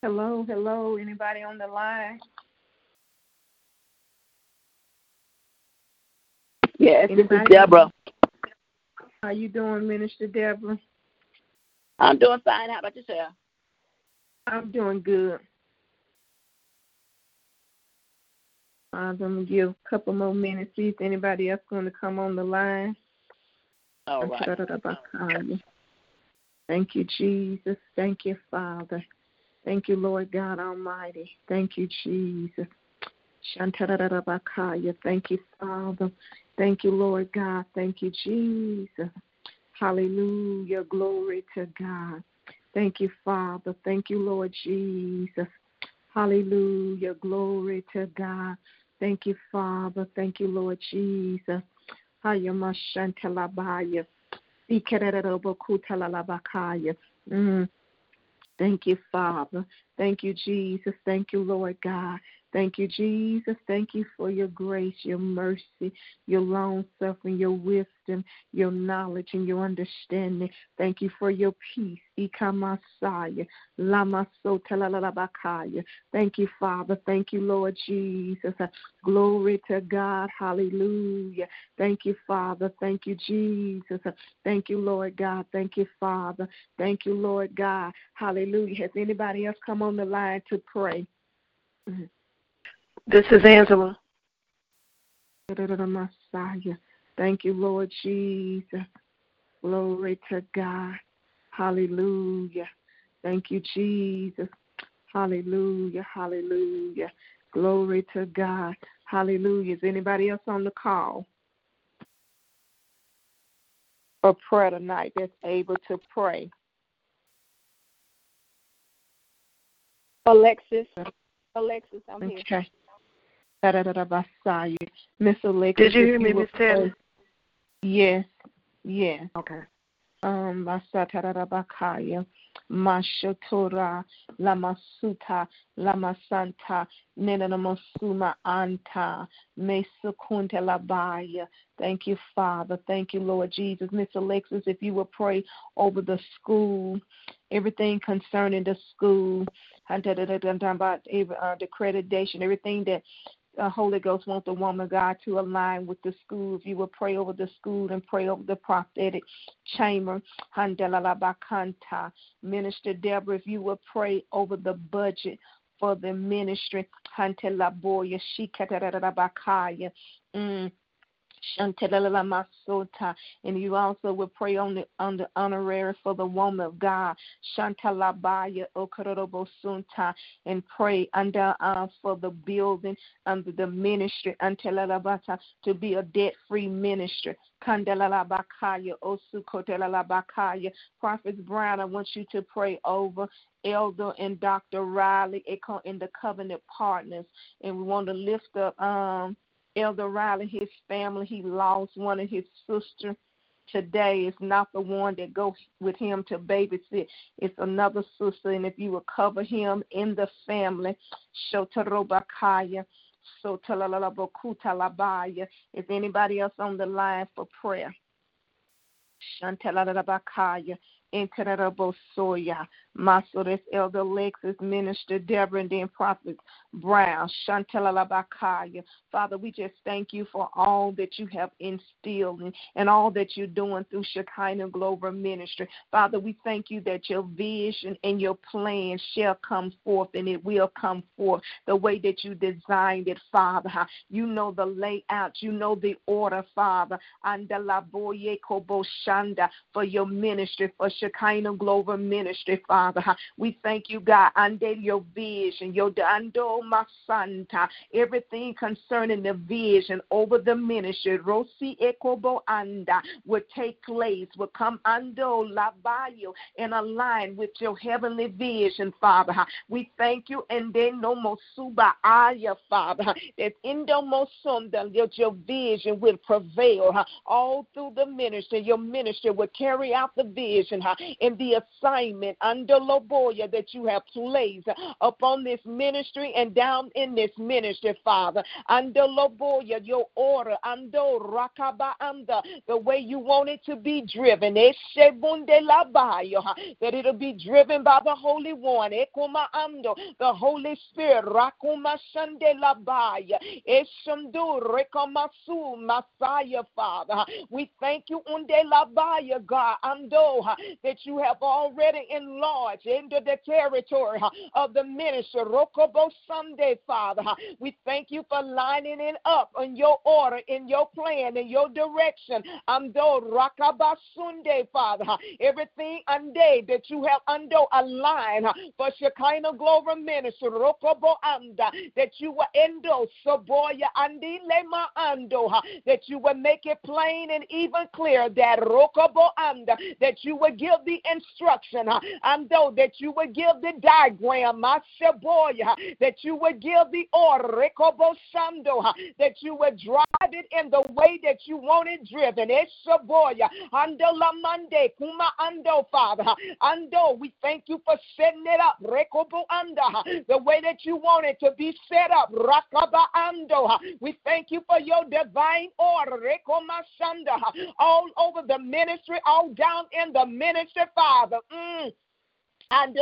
Hello, hello. Anybody on the line? Yes, this is Deborah. How you doing, Minister Deborah? I'm doing fine. How about yourself? I'm doing good. Uh, I'm gonna give a couple more minutes. See if anybody else going to come on the line. All right. Thank you, Jesus. Thank you, Father. Thank you, Lord God Almighty. Thank you, Jesus. Thank you, Father. Thank you, Lord God. Thank you, Jesus. Hallelujah. Glory to God. Thank you, Father. Thank you, Lord Jesus. Hallelujah. Glory to God. Thank you, Father. Thank you, Lord Jesus. Mm. Thank you, Father. Thank you, Jesus. Thank you, Lord God. Thank you, Jesus. Thank you for your grace, your mercy, your long suffering, your wisdom, your knowledge, and your understanding. Thank you for your peace. Ikamasaya, lamasotalalabakaya. Thank you, Father. Thank you, Lord Jesus. Glory to God. Hallelujah. Thank you, Father. Thank you, Jesus. Thank you, Lord God. Thank you, Father. Thank you, Lord God. Hallelujah. Has anybody else come on the line to pray? Mm-hmm. This is Angela. Messiah. Thank you, Lord Jesus. Glory to God. Hallelujah. Thank you, Jesus. Hallelujah. Hallelujah. Glory to God. Hallelujah. Is anybody else on the call? For prayer tonight that's able to pray? Alexis. Alexis, I'm okay. here. Miss Alexis. Did you hear me, Miss Taylor? Yes, yes. Okay. Um, Basatarabakaya, Mashotora, Lamasuta, Lamasanta, Anta, Mesukunte Labaya. Thank you, Father. Thank you, Lord Jesus. Miss Alexis, if you will pray over the school, everything concerning the school, about uh, the accreditation, everything that uh, Holy Ghost wants the woman God to align with the school. If you will pray over the school and pray over the prophetic chamber, Minister Deborah, if you will pray over the budget for the ministry, mm. And you also will pray on the on the honorary for the woman of God, Shantalabaya Okorobosunta, and pray under uh, for the building under the ministry Antelalabata to be a debt free ministry. Kandalalabakaya Osukotelalabakaya. Prophet Brown, I want you to pray over Elder and Dr. Riley in the covenant partners. And we want to lift up um Elder Riley, his family, he lost one of his sisters today. It's not the one that goes with him to babysit. It's another sister. And if you will cover him in the family, Shotarobakaya, so. Is anybody else on the line for prayer? Shantalalabakaya. Soya, Masores Elder Lexus, Minister Deborah, and then Prophet Brown, Shantalalabakaya. Father, we just thank you for all that you have instilled and, all that you're doing through Shekinah Global Ministry. Father, we thank you that your vision and your plan shall come forth and it will come forth the way that you designed it, Father. You know the layout, you know the order, Father. And the labour bo shanda for your ministry, for Shekinah Global Ministry, Father. We thank you, God, under your vision, your dando masanta, everything concerning the vision over the ministry, Rosi Ekobo Anda, will take place, will come ando labayo and align with your heavenly vision, Father. We thank you, and then no more suba aya, Father, that indomosunda, your vision will prevail all through the ministry. Your ministry will carry out the vision and the assignment under Loboya that you have placed upon this ministry and down in this ministry, Father. Under Loboya, your order, under Rakaba, under the way you want it to be driven. That it'll be driven by the Holy One. The Holy Spirit. Rakuma Shande Labaya. Eshamdu Rekamasu Messiah, Father. We thank you, Unde Labaya, God, Ando, that you have already enlarged into the territory of the ministry. Rokobo Sunday, Father. We thank you for lining it up in your order, in your plan, in your direction. Ando Rakaba Sunday, Father. Everything ande that you have ando aligned for Shekinah Glory Ministry. Rokobo Anda that you will endo Soboya Andi Lema Ando that you will make it plain and even clear that Rokobo Anda that you will give the instruction I Ando that you would give the diagram Mashaboya that you would give the order that you would drive it in the way that you want it driven. Eh, Eshaboya Ando Lamande Kuma Ando Father Ando we thank you for setting it up Rekobo Anda the way that you want it to be set up. Rakaba Ando. We thank you for your divine order. Rekomashanda. All over the ministry, all down in the ministry, Father. Mm. And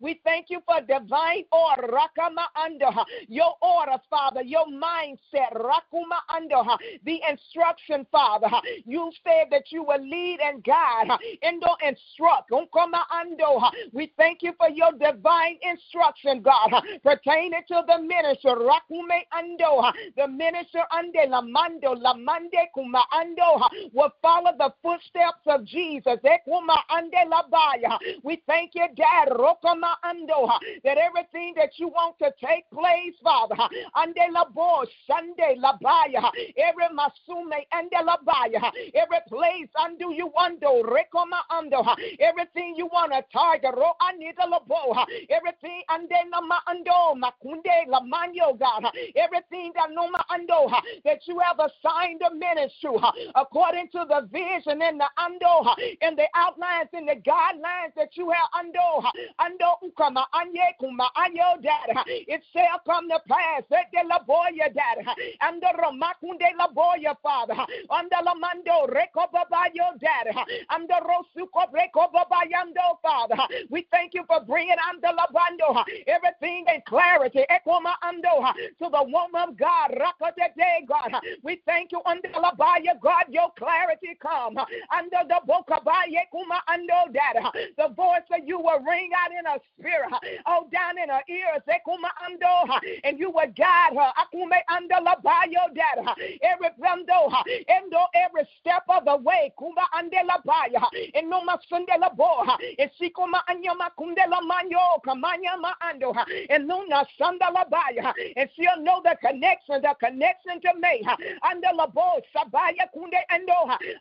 we thank you for divine order, Rakama under. Your order, Father, your mindset, Rakuma under. The instruction, Father. You said that you will lead and guide, Indo instruct, Unkama ando. We thank you for your divine instruction, God, pertaining to the minister, Rakume ando, the minister ande lamando, lamande kuma ando, will follow the footsteps of Jesus. Ekuma ande labaya. We thank you, Dad, Rokama Ando, that everything that you want to take place, Father, Ande Labo, Sunday Labaya, every Masume Ande Labaya, every place undo you undo, Rekoma Ando, everything you want to target, Ro Anita Labo, everything Ande Nama Ando, Makunde Lamanyo, God, everything that Noma Ando, that you have assigned a ministry according to the vision and the Ando, and the outlines and the guidelines that you have ando ando ukama anye kuma ayo dad it shall come to pass that de la boya dad ando romakunde la boya father ando la mando recoba bayo dad ando rosuko recoba bayando father we thank you for bringing ando la bando everything in clarity ekoma ando to the woman of God rakate day God we thank you under la baya God your clarity come under the boca baye kuma ando dad the voice of you will ring out in her spirit, oh, down in her ears, and you will guide her. Every bando, endo every step of the way, kumba andela baya, and no masundela bo, and sikuma anyama kundela manyo, kamanya ma ando, and luna sandala baya, and she'll know the connection, the connection to me, andela bo, sabaya kunde endo,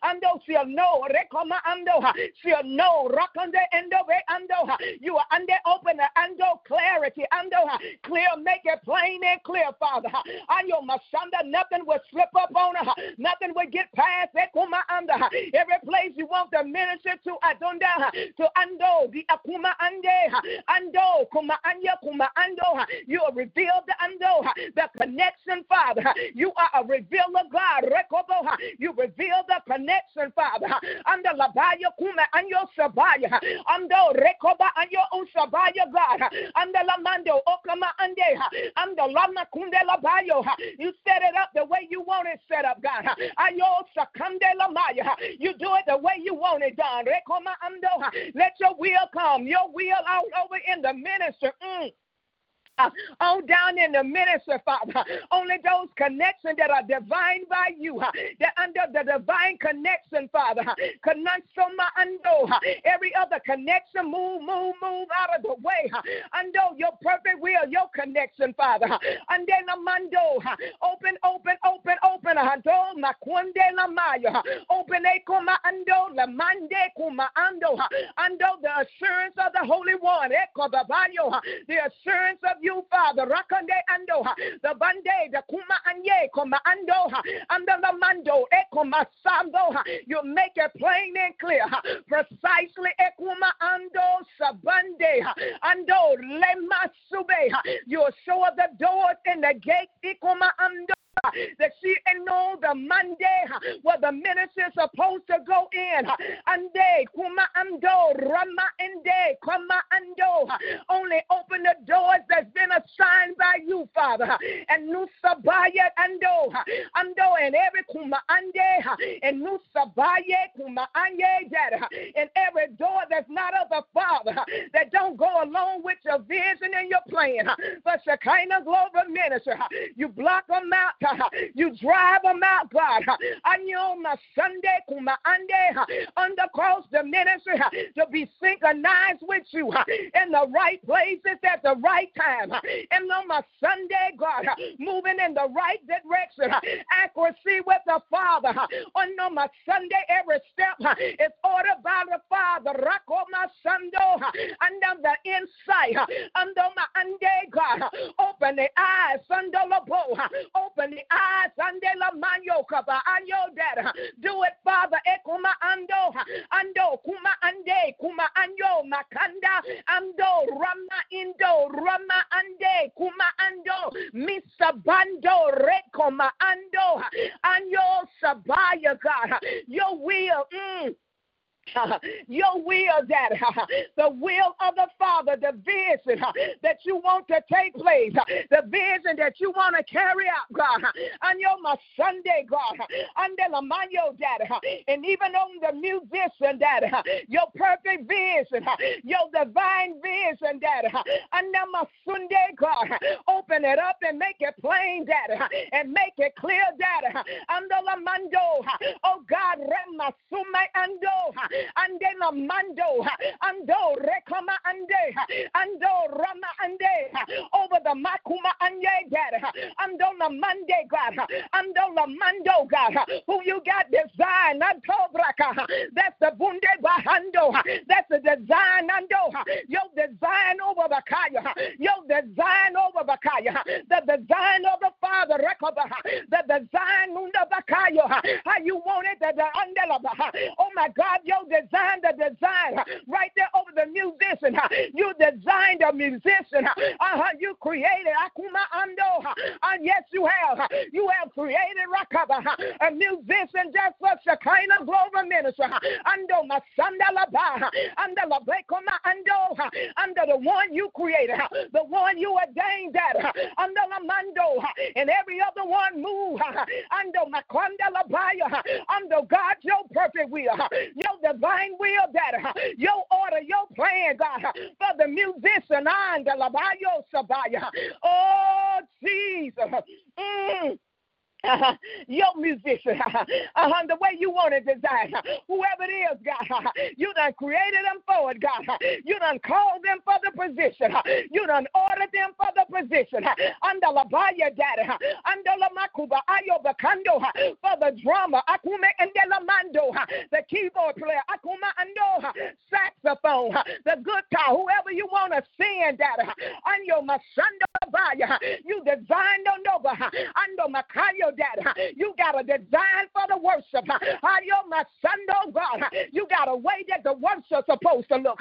ando she'll know, rekoma ando, she'll know, rakande endo, ando, you are under open ando clarity, ando clear, make it plain and clear, Father. Ando masanda, nothing will slip up on her, nothing will get past that kuma under every place you want the minister to adonda to ando the akuma ande ando kuma anya kuma ando you are revealed the ando the connection, Father. You are a revealer, of God. Rekobo, you reveal the connection, Father. Under labaya kuma anyo sabaya ando rekobo Oba anyo usabaya God. Anda mando okama ande. Anda lama kundela bayo. You set it up the way you want it set up, God. Ayo sakandela maya. You do it the way you want it done. Rekoma ando. Let your will come. Your will out over in the minister. Mm on oh, down in the ministry, Father. Only those connections that are divine by you, that under the divine connection, Father. Every other connection, move, move, move out of the way. Under your perfect will, your connection, Father. Mando, open, open, open, open. Makunde la maya. Open eh, ando la the assurance of the Holy One. Eh, the assurance of you you, Father. Rakande ando, the bande, the kuma anye, koma ando, under the mando, ekoma sando. You make it plain and clear, precisely. Ekuma ando sabande, ando lema sube. You show the doors and the gate. Ekuma ando that she know the Monday where the minister is supposed to go in. Ande, kuma ando, rama ende, kuma ando. Only open the doors that's been assigned by you, Father. And nusabaya ando, ando, and every kuma ande, and nusabaya kuma ande, that, and every door that's not of the Father that don't go along with your vision and your plan. But Shekinah Global Minister, you block them out you drive them out, God. My Sunday, kuma ande, under cross the ministry to be synchronized with you in the right places at the right time. And on my Sunday, God, moving in the right direction, accuracy with the Father. On my Sunday, every step is ordered by the Father. Rako my Sando, under the insight, under my ande, God, open the eyes, under the open the eyes Sandela Manyo Kaba Anyo Dad. Do it, Father. Eh, Ekuma Ando uh, Ando Kuma Ande Kuma Anyo Makanda Ando Rama Indo Rama Ande Kuma Ando Misa Bando Rekoma Ando uh, Anyo Sabaya God. Uh, your will. Mm. your will, Daddy, the will of the Father, the vision that you want to take place, the vision that you want to carry out, God, on your Sunday, God, under mayo, Daddy, and even on the musician, Daddy, your perfect vision, your divine vision, Daddy, under my Sunday, God, open it up and make it plain, Daddy, and make it clear, Daddy, under the mando, oh God, rema sume ando, ande la mando, ando rekama ande, ando rama ande, over the makuma ande, God, ando la mande, God, ando la mando, God, who you got design designed, antobraka, that's the bunde bahando, that's the design, ando, your design over the kaya, your design over the kaya, the design of the Father, the design under the kaya, how you want it, the oh my God, your designed the design right there over the musician. You designed a musician. Uh-huh. You created Akuma Ando. And yes, you have. You have created Rakaba, a musician just for Shekinah Global Ministry. Ando Masandalaba. Under la Bekoma Ando. Under the one you created. The one you ordained that. Under la Mando. And every other one move. Under Makonda Labaya. Under God, your perfect will. Your divine will, that your order, your plan, God, for the musician and the Labayo Sabaya. Oh, Jesus. Mm. Your musician, uh-huh. the way you want it designed, whoever it is, God, you done created them for it, God. You done called them for the position. You done ordered them for the position. Under la baya daddy, under la makuba ayo bakando, for the drummer, akume and la mando, the keyboard player, akuma ando, saxophone, the guitar, whoever you want to sing, daddy, on your masando you designed on over, under makayo You got a design for the worship. Ayo my son, oh God. You got a way that the worship's supposed to look.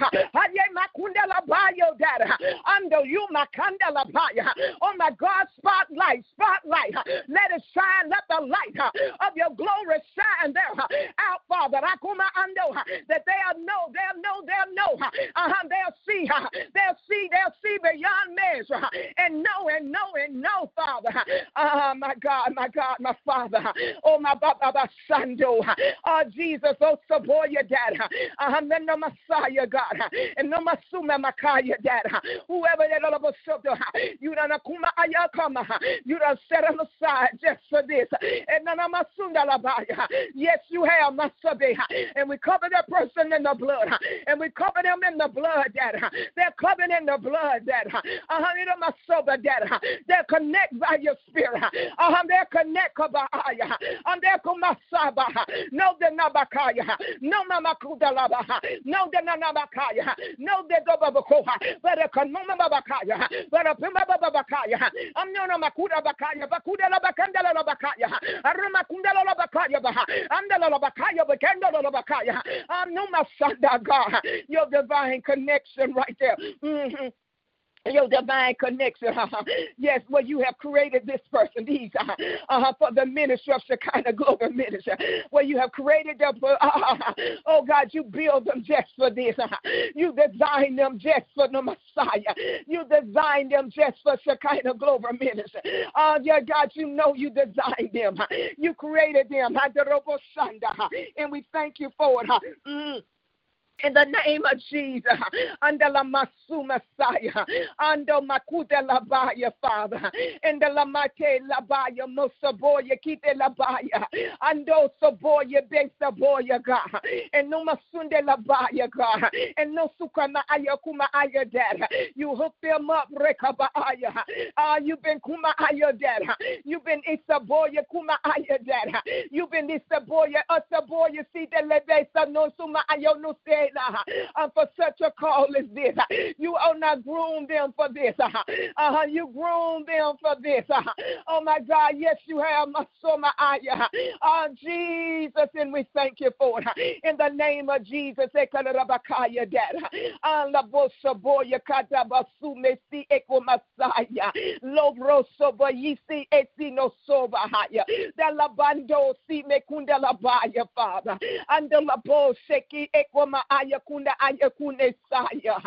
Makundela bayo that. Under you makandela baya. Oh my God, spotlight, spotlight. Let it shine. Let the light of your glory shine there out, Father. Akuma ando that they'll know, they'll know, they'll know. Uh-huh, they'll see, they'll see, they'll see beyond measure and know and know and know, Father. Oh my God, my God. God, my Father. Oh, my Baba Sando. Oh, Jesus, oh, Saboya, Dad. Uh, no Messiah, God. And no Masuma Makaya, Dad. Whoever that all of us you don't kuma ayakama. You don't set them aside just for this. And of Masunda Labaya. Yes, you have Masabe. And we cover that person in the blood. And we cover them in the blood, Dad. They're covered in the blood, Dad. Uh-huh. They're connected by your spirit. Uh-huh, they're connected Andekumasaba, no the Nabakaya, no Mamakudalaba, no the Nanabakaya, no the Dobabakoha, but a Kanuma Babakaya, but a Pima Babakaya, I'm no Makuda Bakaya, Bakuda Labakandala Bakaya, Aramakundala Bakaya, Andala Bakaya, Bakandala Bakaya, I'm no Masada God, your divine connection right there. Mm-hmm your divine connection. yes, well, you have created this person, these, uh, uh, for the ministry of Shekinah Global Ministry. Well, you have created them for, uh, oh God, you build them just for this. You design them just for the Messiah. You design them just for Shekinah Global Ministry. Oh, yeah, God, you know you designed them. You created them. And we thank you for it. Mm in the name of Jesus. Under la masu Messiah. Under makuta la baya, Father. In the la mate la baya, mosaboya, kite la baya. Ando soboya, be saboya, God. And no masunde la baya, God. And no sukama aya kuma aya dad. You hook them up, rekaba aya. Ah, you've been kuma aya dad. You've been isaboya kuma aya dad. You've been isaboya, usaboya, see the lebesa no suma ayo no uh, for such a call as this. Uh, you are not groom them for this. Uh, uh-huh. You groom them for this. Uh, oh my God, yes, you have my soma aya. Oh Jesus, and we thank you for it. In the name of Jesus, soba yisi si Father. And the la bo sheki eko ma aya kunda aya kune saya.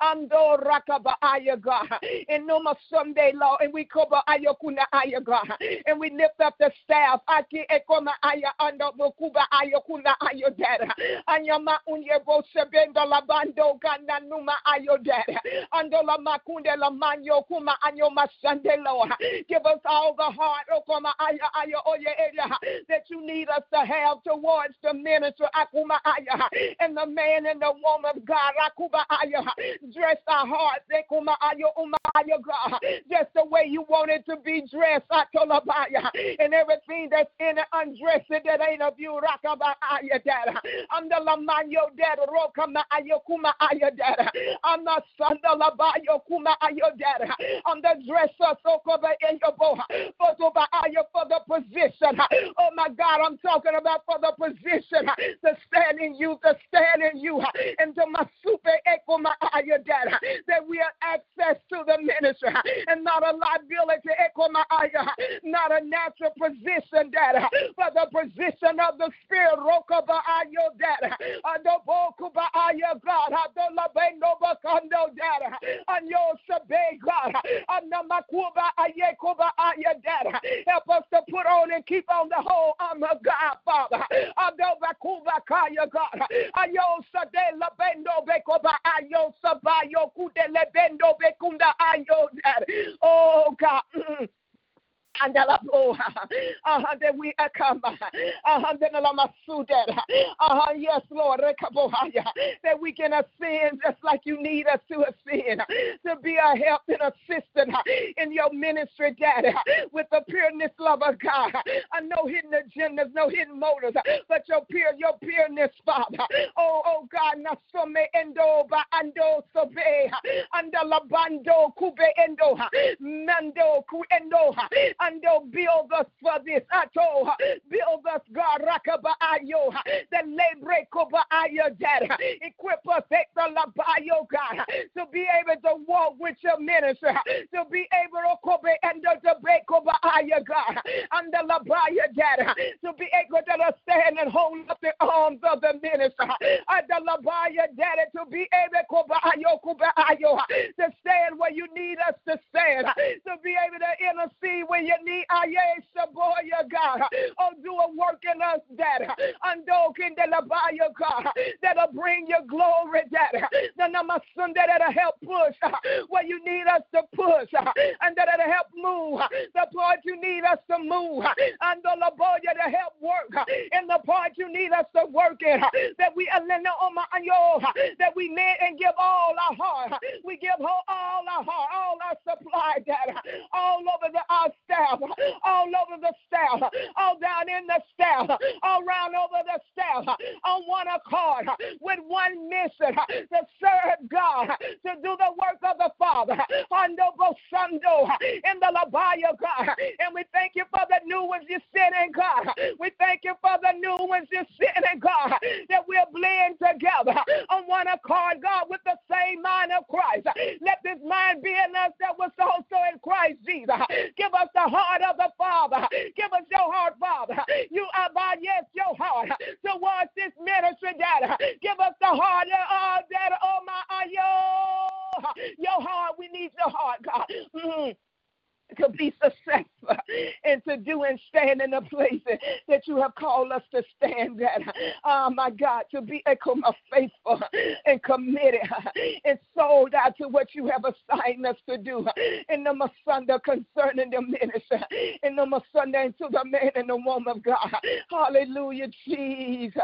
Ando rakaba aya God. And no more Sunday law. And we cover aya kuna aya God. And we lift up the staff. Aki ekoma aya ando mokuba aya kuna aya dera. Anya unye bo sebendo la bando gana numa ayo dera. Ando la makunde la manyo kuma anyo masande lo. Give us all the heart okoma aya aya oye area that you need us to have towards the minister akuma aya and the man and the woman of God. Dress our hearts. Just the way you want it to be dressed. And everything that's in it, undress it that ain't of you. I'm the Lamanyo dad. Rokama ayokuma ayodad. I'm not under the son of Labayo kuma ayodad. I'm the dresser. Sokoba in your boha. For the ayah, for the position. Oh my God, I'm talking about for the position. To stand in you, to stand in you uh, and to my super echo my uh, uh, ayah that we have access to the ministry and not a liability echo my not a natural position that but the position of the spirit roka ayo dad adobo ba ayah God adola bendo bakando dad anyo sabe God anamakuba ayekoba ayah dad help us to put on and keep on the whole armor God Father adoba kuba kaya God ayo sade la bendo bekoba ayo sabayo kudele bendo bekunda ayo oh God mm and uh, that we come, uh, uh, yes, Lord, that we can ascend just like you need us to ascend, to be a help and assistant in your ministry, Daddy, with the pureness, love of God. I know hidden agendas, no hidden motives, but your pure, your pureness, Father. Oh, oh God, nasome endo ba ando sobe, anda labando kube endo, mando ku endo, Ando, build us for this. Ato, build us, God, Rakaba Ayo, the Lebre Koba Ayo. Equip us, Ayo, God, to be able to walk with your ministry, to be able oh, to Kobe and to break Koba Ayo, God, and the Labaya, Dad, to be able to stand and hold up the arms of the minister, and the Labaya, Dad, to be able to stand where you need us to stand, to be able to intercede when you need aye saboya God. Oh, do a work in us that undoking the labaya God that'll bring your glory that the namasun that'll help push where you need us to push and that'll help move the part you need us to move. And the laboya to help work in the part you need us to work in that we lend on your, that we need and give all our heart we give all our heart all our supply that all over the our staff all over the staff, all down in the staff, all round over the staff, on one accord, with one mission to serve God, to do the work of the Father. In the Labaya, God. And we thank you for the new ones you're sending, God. We thank you for the new ones you're sending, God, that we'll blend together. On one accord, God, with the same mind of Christ. Let this mind be in us that was also in Christ Jesus. Give us the heart of the Father. Give us your heart, Father. You are by yes, your heart towards this ministry, Dad. Give us the heart of that, oh my, yo, your heart. We need your heart, God. Mm-hmm to be successful and to do and stand in the places that you have called us to stand at. Oh my God, to be a faithful and committed and sold out to what you have assigned us to do. In the Masunda concerning the ministry, in the Masunda into the man and the woman of God. Hallelujah, Jesus.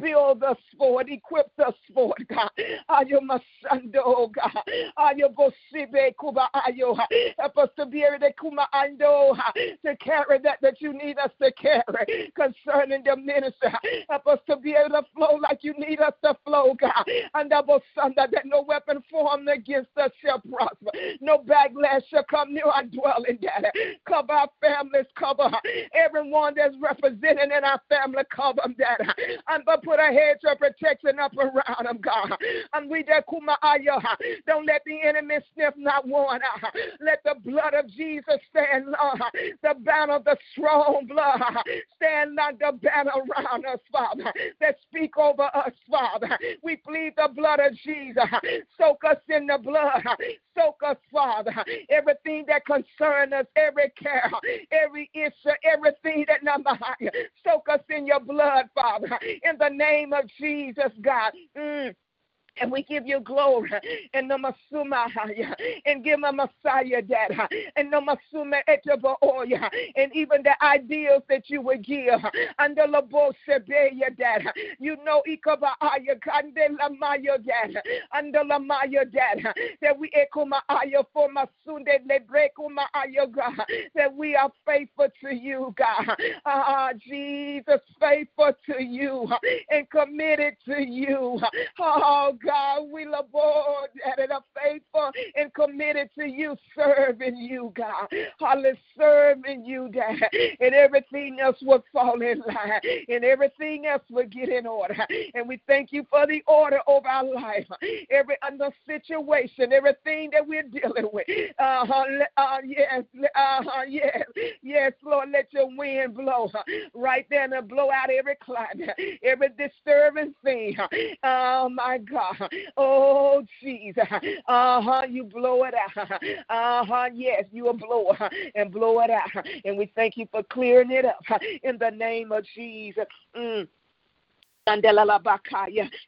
Build us for it, equip us for it, God. Ayo Masunda, oh God. Ayo Bosibe Kuba Ayo. Help us to be able to kumaando to carry that that you need us to carry concerning the ministry. Help us to be able to flow like you need us to flow, God. And double Sunday that no weapon formed against us shall prosper. No backlash shall come near our dwelling, Daddy. Cover our families, cover everyone that's represented in our family, cover them, Daddy. And but put a hedge of protection up around them, God. And we that don't let the enemy sniff not one. Let the blood of Jesus stand, Lord, the banner, of the strong blood, stand like the banner around us, Father, that speak over us, Father. We plead the blood of Jesus. Soak us in the blood. Soak us, Father. Everything that concerns us, every care, every issue, everything that number high. soak us in your blood, Father. In the name of Jesus, God. Mm. And we give you glory. And the Masuma and give a Messiah that and the Masuma Etabaoya oh, and even the ideals that you would give. Under the Bosebeya that you know Ikaba Aya ah, Kandela Maya that under the Maya that that we ekuma Aya ah, for Masunde Lebrekuma Aya ah, God that we are faithful to you, God. Ah, Jesus, faithful to you. And committed to you. Oh, God. God. We and committed to you, serving you, God. Hallelujah, serving you, Dad. And everything else will fall in line. And everything else will get in order. And we thank you for the order of our life. Every under situation, everything that we're dealing with. Uh-huh, uh, yes, uh-huh, yes, yes, Lord, let your wind blow right there and blow out every climate, every disturbing thing. Oh my God. Oh, Jesus. Uh huh. You blow it out. Uh huh. Yes, you will blow and blow it out. And we thank you for clearing it up in the name of Jesus. Mm.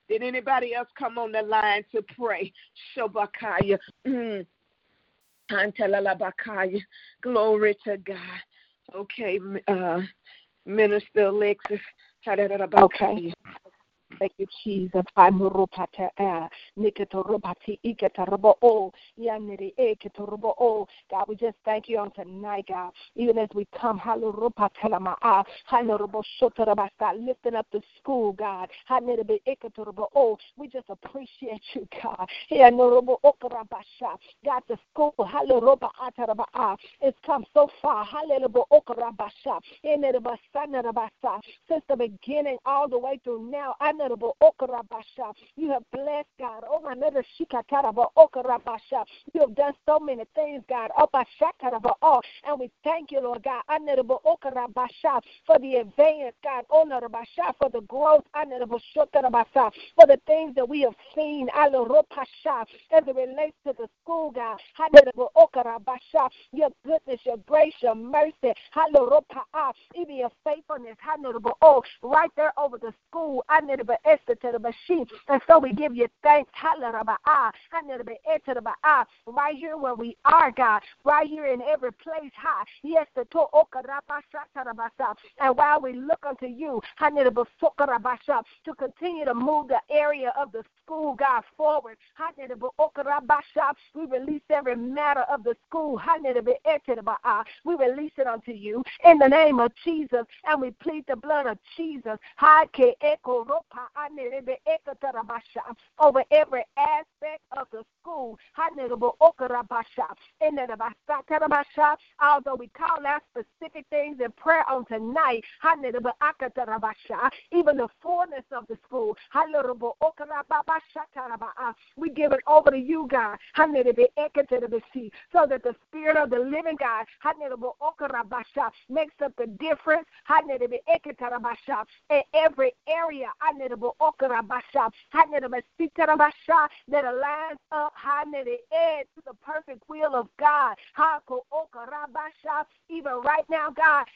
Did anybody else come on the line to pray? Shobakaya. Mm. Glory to God. Okay, uh, Minister Alexis. Okay. Thank you, Jesus. I'm Rupata eh, Nikatorubati Ikatarabo O Yaniri Ekatorobo O. God, we just thank you on tonight, God. Even as we come, Halurupatelama ah, Halurubo Shotarabasta, lifting up the school, God. Hanirabe Ekatorobo O. We just appreciate you, God. Yanurubo Okarabasha. God, the school, Haluruba Ataraba ah, it's come so far. Hallelujah. Okarabasha. Since the beginning all the way through now. I know you have blessed God. Oh, my mother, You have done so many things, God. Oh, oh and we thank you, Lord God. For the advance, God. Oh, for the growth. For the things that we have seen. As it relates to the school, God. Your goodness, your grace, your mercy. Even your faithfulness. Oh, right there over the school. I need and so we give you thanks. Right here where we are, God. Right here in every place. Yes, the and while we look unto you, to continue to move the area of the school, God, forward. We release every matter of the school. We release it unto you in the name of Jesus, and we plead the blood of Jesus. Over every aspect of the school. Although we call out specific things in prayer on tonight, even the fullness of the school, we give it over to you, God, so that the Spirit of the living God makes up the difference in every area that aligns up to the perfect will of God. Even right now, God,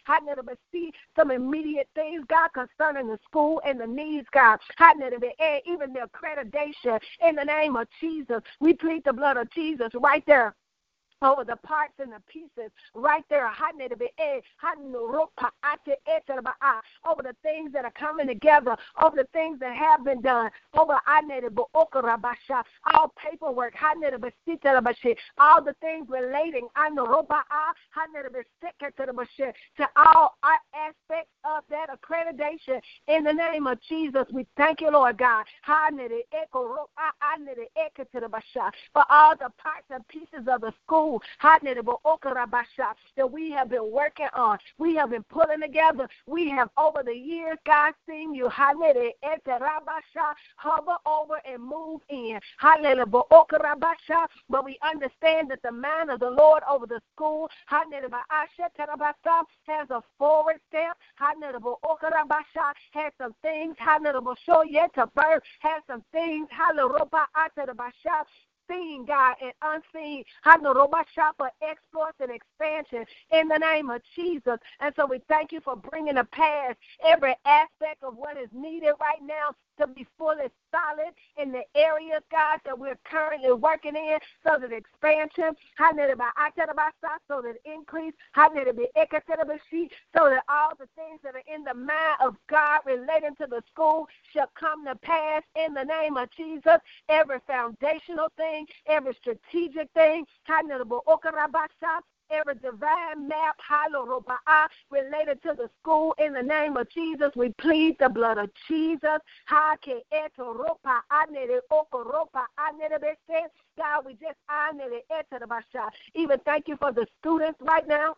see some immediate things, God, concerning the school and the needs, God. Even the accreditation in the name of Jesus. We plead the blood of Jesus right there over the parts and the pieces. Right there uh, over the things that are coming together over the things that have been done over uh, all paperwork uh, all the things relating to all aspects of that accreditation. In the name of Jesus we thank you Lord God. For all the parts and pieces of the school that we have been working on. We have been pulling together. We have over the years, God, seen you hover over and move in. But we understand that the man of the Lord over the school has a forward step. Has some things show yet to birth. Has some things seen, God, and unseen. For exploits and expansion in the name of Jesus. And so we thank you for bringing to pass every aspect of what is needed right now to be fully solid in the areas, God, that we're currently working in, so that expansion, so that increase, so that all the things that are in the mind of God relating to the school shall come to pass in the name of Jesus. Every foundational thing, every strategic thing, every divine map related to the school in the name of Jesus. We plead the blood of Jesus. God, we just even thank you for the students right now.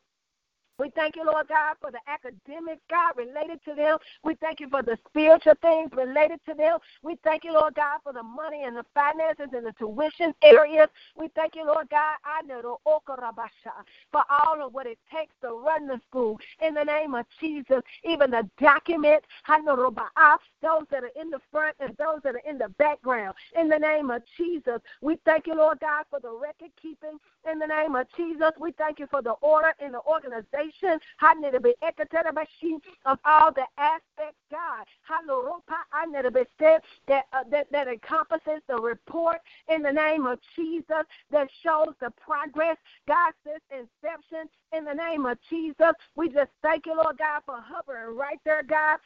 We thank you, Lord God, for the academics, God, related to them. We thank you for the spiritual things related to them. We thank you, Lord God, for the money and the finances and the tuition areas. We thank you, Lord God, I know for all of what it takes to run the school. In the name of Jesus, even the documents, those that are in the front and those that are in the background. In the name of Jesus, we thank you, Lord God, for the record keeping. In the name of Jesus, we thank you for the order and the organization revelation of all the aspects, God, that, uh, that, that encompasses the report in the name of Jesus that shows the progress, God says, inception in the name of Jesus. We just thank you, Lord God, for hovering right there, God,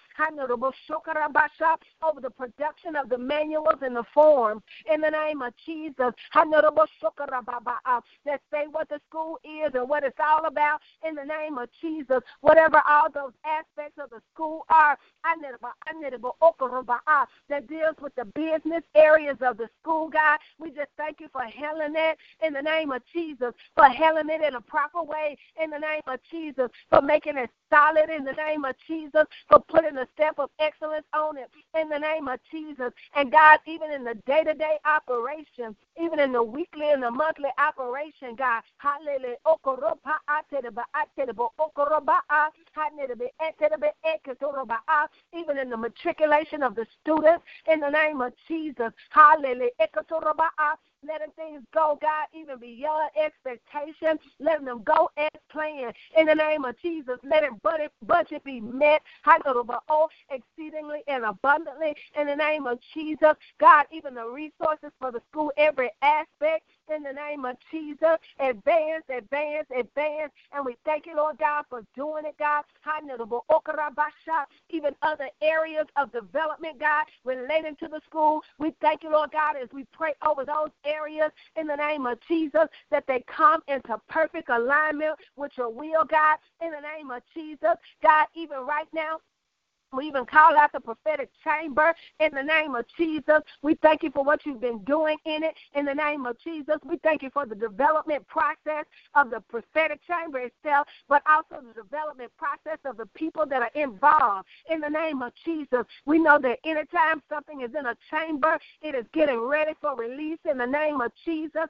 over the production of the manuals and the forms in the name of Jesus. That say what the school is and what it's all about in the name of Jesus. Whatever all those aspects of the school are, that deals with the business areas of the school, God. We just thank you for handling it in the name of Jesus, for handling it in a proper way in the name of Jesus, for making it solid in the name of Jesus, for putting a step of excellence on it in the name of Jesus. And God, even in the day to day operation, even in the weekly and the monthly operation, God, hallelujah. Even in the matriculation of the students, in the name of Jesus, hallelujah letting things go, God, even beyond expectation, letting them go as planned. In the name of Jesus, let it budget, budget be met, high level, but oh, exceedingly and abundantly. In the name of Jesus, God, even the resources for the school, every aspect in the name of Jesus. Advance, advance, advance. And we thank you, Lord God, for doing it, God. Even other areas of development, God, relating to the school. We thank you, Lord God, as we pray over those areas in the name of Jesus, that they come into perfect alignment with your will, God, in the name of Jesus. God, even right now, we even call out the prophetic chamber in the name of Jesus. We thank you for what you've been doing in it in the name of Jesus. We thank you for the development process of the prophetic chamber itself, but also the development process of the people that are involved in the name of Jesus. We know that anytime something is in a chamber, it is getting ready for release in the name of Jesus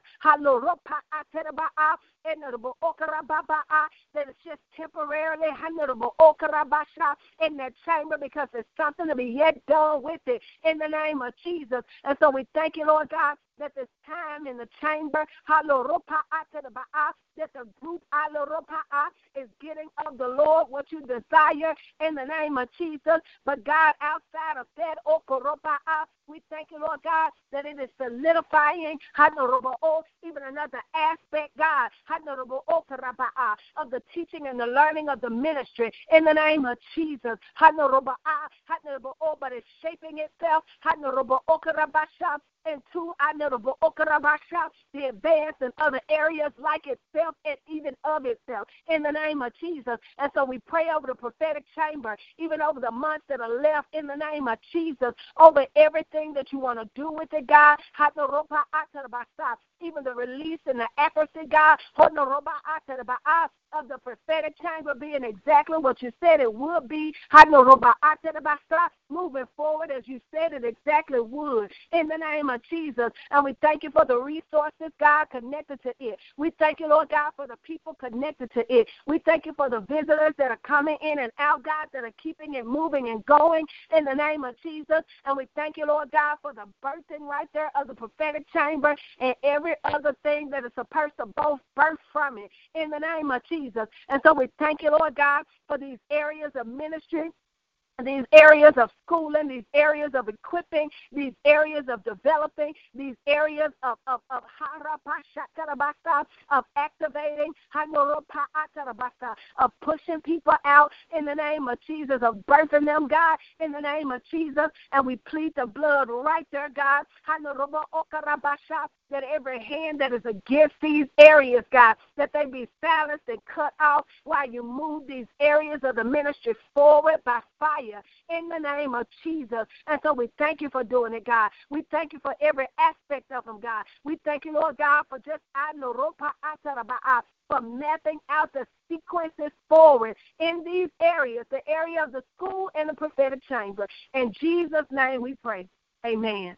that it's just temporarily in that chamber because there's something to be yet done with it in the name of Jesus. And so we thank you, Lord God, that this time in the chamber, that the group is getting of the Lord what you desire in the name of Jesus. But God, outside of that, oh, we thank you, Lord God, that it is solidifying. Even another aspect, God, of the teaching and the learning of the ministry in the name of Jesus. But it's shaping itself. Into the advance in other areas like itself and even of itself in the name of Jesus. And so we pray over the prophetic chamber, even over the months that are left in the name of Jesus, over everything that you want to do with it, God. Even the release and the accuracy, God, of the prophetic chamber being exactly what you said it would be. Moving forward as you said it exactly would. In the name of Jesus. And we thank you for the resources, God, connected to it. We thank you, Lord God, for the people connected to it. We thank you for the visitors that are coming in and out, God, that are keeping it moving and going in the name of Jesus. And we thank you, Lord God, for the birthing right there of the prophetic chamber and every other thing that is supposed to both birth from it in the name of Jesus. And so we thank you, Lord God, for these areas of ministry these areas of schooling, these areas of equipping, these areas of developing, these areas of of of, of activating, of pushing people out in the name of Jesus, of birthing them, God, in the name of Jesus. And we plead the blood right there, God. That every hand that is against these areas, God, that they be silenced and cut off while you move these areas of the ministry forward by fire in the name of Jesus. And so we thank you for doing it, God. We thank you for every aspect of them, God. We thank you, Lord God, for just for mapping out the sequences forward in these areas, the area of the school and the prophetic chamber. In Jesus' name we pray. Amen.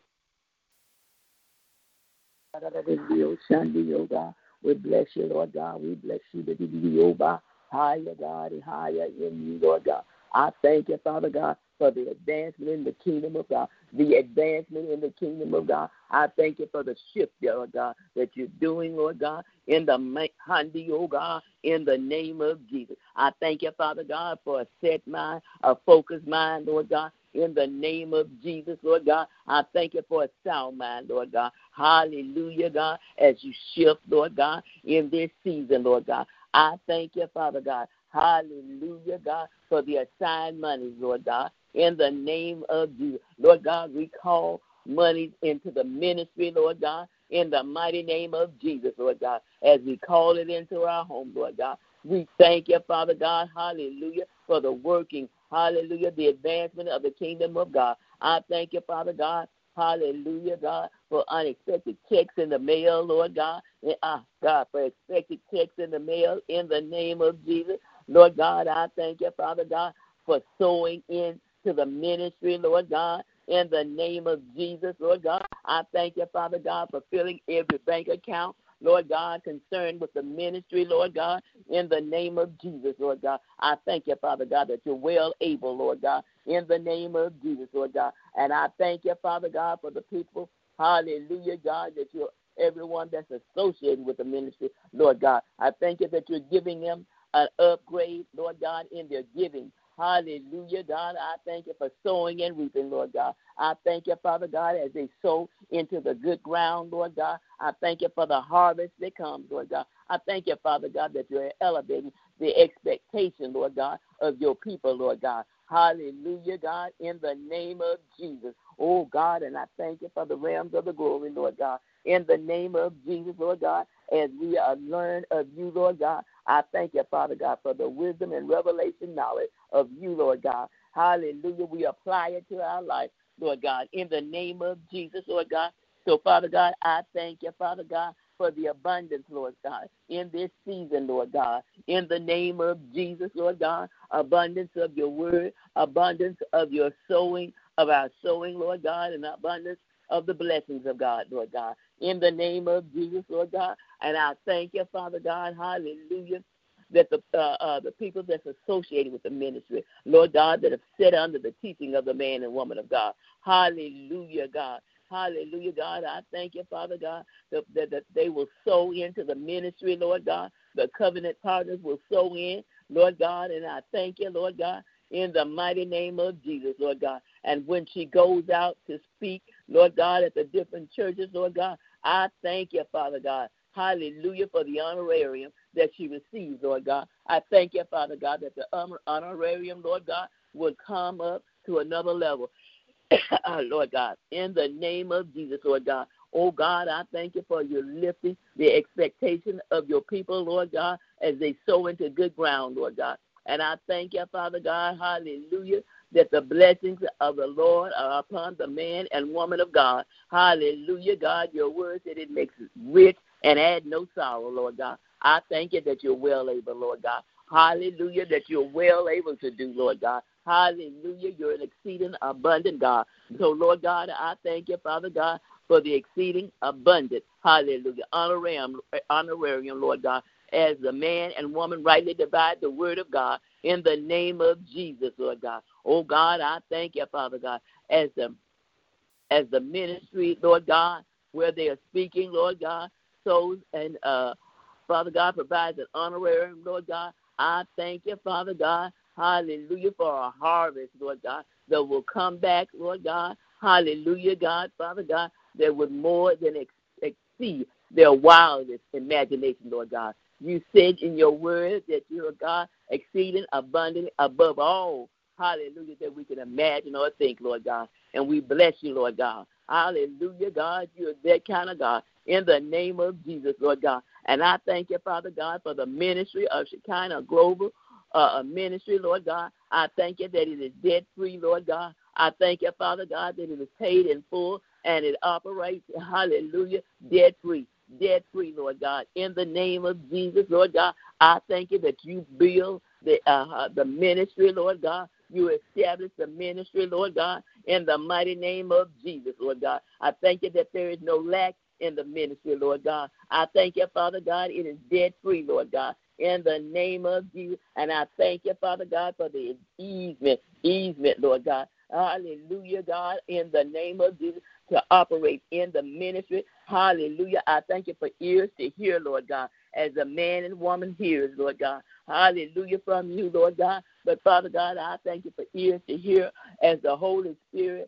We bless you, Lord God. We bless you, the oh higher, God, higher in you, Lord God. I thank you, Father God, for the advancement in the kingdom of God, the advancement in the kingdom of God. I thank you for the shift, Lord God, that you're doing, Lord God, in the Handi, oh God, in the name of Jesus. I thank you, Father God, for a set mind, a focused mind, Lord God, in the name of Jesus, Lord God. I thank you for a sound mind, Lord God. Hallelujah, God, as you shift, Lord God, in this season, Lord God. I thank you, Father God. Hallelujah, God, for the assigned monies, Lord God. In the name of Jesus. Lord God, we call money into the ministry, Lord God, in the mighty name of Jesus, Lord God, as we call it into our home, Lord God. We thank you, Father God, hallelujah, for the working, hallelujah, the advancement of the kingdom of God. I thank you, Father God, hallelujah, God, for unexpected checks in the mail, Lord God. And, ah, God, for expected checks in the mail in the name of Jesus. Lord God, I thank you, Father God, for sowing into the ministry, Lord God. In the name of Jesus, Lord God, I thank you, Father God, for filling every bank account, Lord God, concerned with the ministry, Lord God, in the name of Jesus, Lord God. I thank you, Father God, that you're well able, Lord God, in the name of Jesus, Lord God. And I thank you, Father God, for the people, hallelujah, God, that you're everyone that's associated with the ministry, Lord God. I thank you that you're giving them an upgrade, Lord God, in their giving. Hallelujah, God. I thank you for sowing and reaping, Lord God. I thank you, Father God, as they sow into the good ground, Lord God. I thank you for the harvest that comes, Lord God. I thank you, Father God, that you're elevating the expectation, Lord God, of your people, Lord God. Hallelujah, God, in the name of Jesus. Oh, God, and I thank you for the realms of the glory, Lord God. In the name of Jesus, Lord God, as we are learn of you, Lord God, I thank you, Father God, for the wisdom and revelation knowledge of you, Lord God. Hallelujah. We apply it to our life, Lord God, in the name of Jesus, Lord God. So, Father God, I thank you, Father God, for the abundance, Lord God, in this season, Lord God. In the name of Jesus, Lord God, abundance of your word, abundance of your sowing, of our sowing, Lord God, and abundance of the blessings of God, Lord God. In the name of Jesus, Lord God. And I thank you, Father God, hallelujah, that the uh, uh, the people that's associated with the ministry, Lord God, that have set under the teaching of the man and woman of God. Hallelujah, God. Hallelujah, God. I thank you, Father God, that, that, that they will sow into the ministry, Lord God. The covenant partners will sow in, Lord God. And I thank you, Lord God, in the mighty name of Jesus, Lord God. And when she goes out to speak, Lord God, at the different churches, Lord God, I thank you, Father God. Hallelujah for the honorarium that she receives, Lord God. I thank you, Father God, that the honorarium, Lord God, would come up to another level. Ah, Lord God, in the name of Jesus, Lord God. Oh God, I thank you for your lifting the expectation of your people, Lord God, as they sow into good ground, Lord God. And I thank you, Father God, hallelujah, that the blessings of the Lord are upon the man and woman of God. Hallelujah, God. Your word said it makes us rich and add no sorrow, Lord God. I thank you that you're well able, Lord God. Hallelujah, that you're well able to do, Lord God. Hallelujah, you're an exceeding abundant God. So, Lord God, I thank you, Father God, for the exceeding abundant. Hallelujah. Honorarium, honorarium, Lord God, as the man and woman rightly divide the word of God in the name of Jesus, Lord God. Oh God, I thank you, Father God, as the as the ministry, Lord God, where they are speaking, Lord God, souls and uh Father God provides an honorarium, Lord God. I thank you, Father God. Hallelujah for a harvest, Lord God, that will come back, Lord God. Hallelujah, God, Father God, that would more than ex- exceed their wildest imagination, Lord God. You said in your word that you're a God exceeding abundant above all. Hallelujah, that we can imagine or think, Lord God. And we bless you, Lord God. Hallelujah, God. You're that kind of God. In the name of Jesus, Lord God. And I thank you, Father God, for the ministry of Shekinah Global uh, ministry, Lord God. I thank you that it is debt free, Lord God. I thank you, Father God, that it is paid in full and it operates, hallelujah, debt free debt free, Lord God. In the name of Jesus, Lord God, I thank you that you build the uh, uh, the ministry, Lord God. You establish the ministry, Lord God, in the mighty name of Jesus, Lord God. I thank you that there is no lack in the ministry, Lord God. I thank you, Father God, it is debt free, Lord God in the name of Jesus. And I thank you, Father God, for the easement, easement, Lord God. Hallelujah, God, in the name of Jesus to operate in the ministry. Hallelujah. I thank you for ears to hear, Lord God, as a man and woman hears, Lord God. Hallelujah from you, Lord God. But Father God, I thank you for ears to hear as the Holy Spirit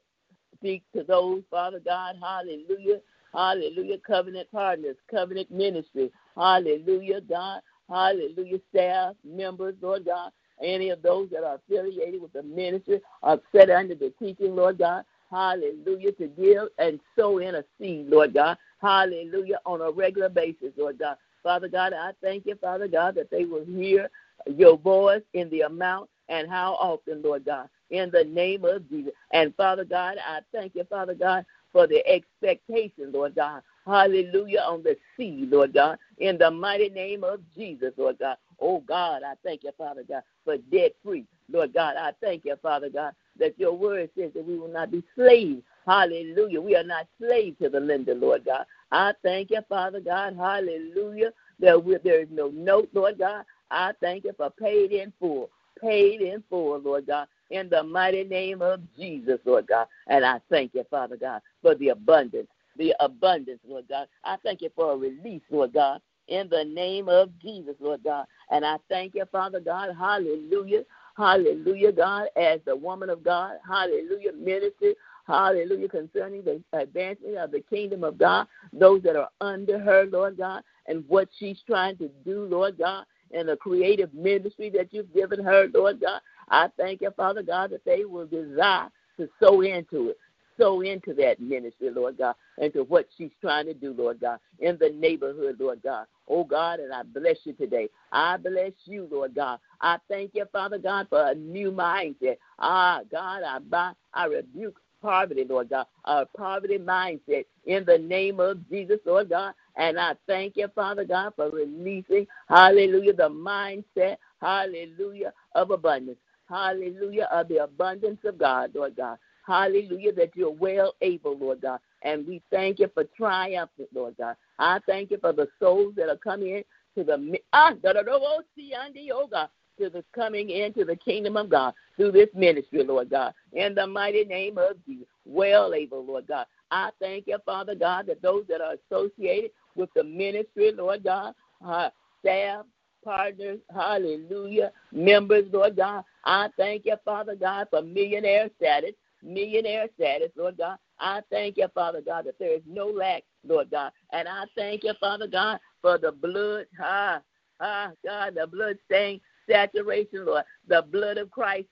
speaks to those, Father God. Hallelujah. Hallelujah. Covenant partners, covenant ministry. Hallelujah, God. Hallelujah. Staff, members, Lord God. Any of those that are affiliated with the ministry are set under the teaching, Lord God hallelujah, to give and sow in a seed, Lord God, hallelujah, on a regular basis, Lord God. Father God, I thank you, Father God, that they will hear your voice in the amount and how often, Lord God, in the name of Jesus. And Father God, I thank you, Father God, for the expectation, Lord God. Hallelujah, on the seed, Lord God, in the mighty name of Jesus, Lord God. Oh God, I thank you, Father God, for debt free. Lord God, I thank you, Father God, that your word says that we will not be slaves. Hallelujah. We are not slaves to the lender, Lord God. I thank you, Father God. Hallelujah. That there is no note, Lord God. I thank you for paid in full. Paid in full, Lord God. In the mighty name of Jesus, Lord God. And I thank you, Father God, for the abundance. The abundance, Lord God. I thank you for a release, Lord God in the name of Jesus, Lord God. And I thank you, Father God, hallelujah, hallelujah, God, as the woman of God, hallelujah, ministry, hallelujah, concerning the advancement of the kingdom of God, those that are under her, Lord God, and what she's trying to do, Lord God, and the creative ministry that you've given her, Lord God. I thank you, Father God, that they will desire to sow into it sow into that ministry, Lord God, and to what she's trying to do, Lord God, in the neighborhood, Lord God. Oh God, and I bless you today. I bless you, Lord God. I thank you, Father God, for a new mindset. Ah, God, I buy, I rebuke poverty, Lord God, a poverty mindset in the name of Jesus, Lord God. And I thank you, Father God, for releasing, hallelujah, the mindset, hallelujah, of abundance. Hallelujah, of the abundance of God, Lord God. Hallelujah, that you're well able, Lord God. And we thank you for triumphant, Lord God. I thank you for the souls that are coming in to the ah, oh God, to the coming into the kingdom of God through this ministry, Lord God. In the mighty name of Jesus, well able, Lord God. I thank you, Father God, that those that are associated with the ministry, Lord God, uh, staff, partners, hallelujah, members, Lord God. I thank you, Father God, for millionaire status millionaire status, Lord God. I thank you, Father God, that there is no lack, Lord God. And I thank you, Father God, for the blood, ah, ah, God, the blood stain saturation, Lord, the blood of Christ.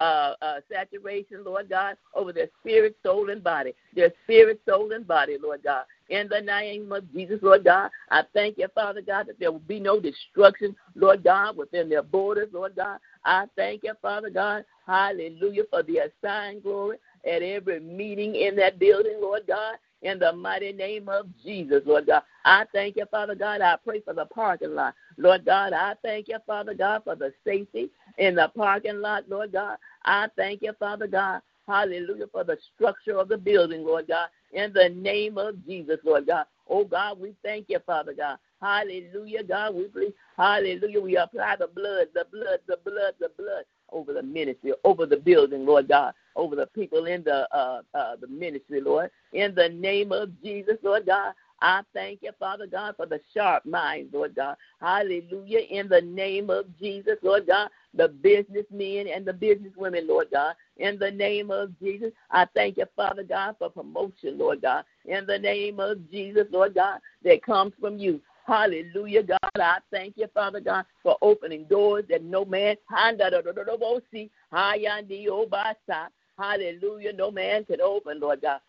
Uh, uh, saturation, Lord God, over their spirit, soul, and body. Their spirit, soul, and body, Lord God. In the name of Jesus, Lord God, I thank you, Father God, that there will be no destruction, Lord God, within their borders, Lord God. I thank you, Father God, hallelujah, for the assigned glory at every meeting in that building, Lord God, in the mighty name of Jesus, Lord God. I thank you, Father God. I pray for the parking lot. Lord God, I thank you, Father God, for the safety in the parking lot, Lord God. I thank you, Father God, hallelujah, for the structure of the building, Lord God, in the name of Jesus, Lord God. Oh God, we thank you, Father God. Hallelujah, God. We believe, hallelujah. We apply the blood, the blood, the blood, the blood over the ministry, over the building, Lord God, over the people in the uh, uh, the ministry, Lord. In the name of Jesus, Lord God, I thank you, Father God, for the sharp minds, Lord God. Hallelujah. In the name of Jesus, Lord God, the businessmen and the businesswomen, Lord God. In the name of Jesus, I thank you, Father God, for promotion, Lord God. In the name of Jesus, Lord God, that comes from you. Hallelujah, God. I thank you, Father God, for opening doors that no man Hallelujah. No man can open, Lord God.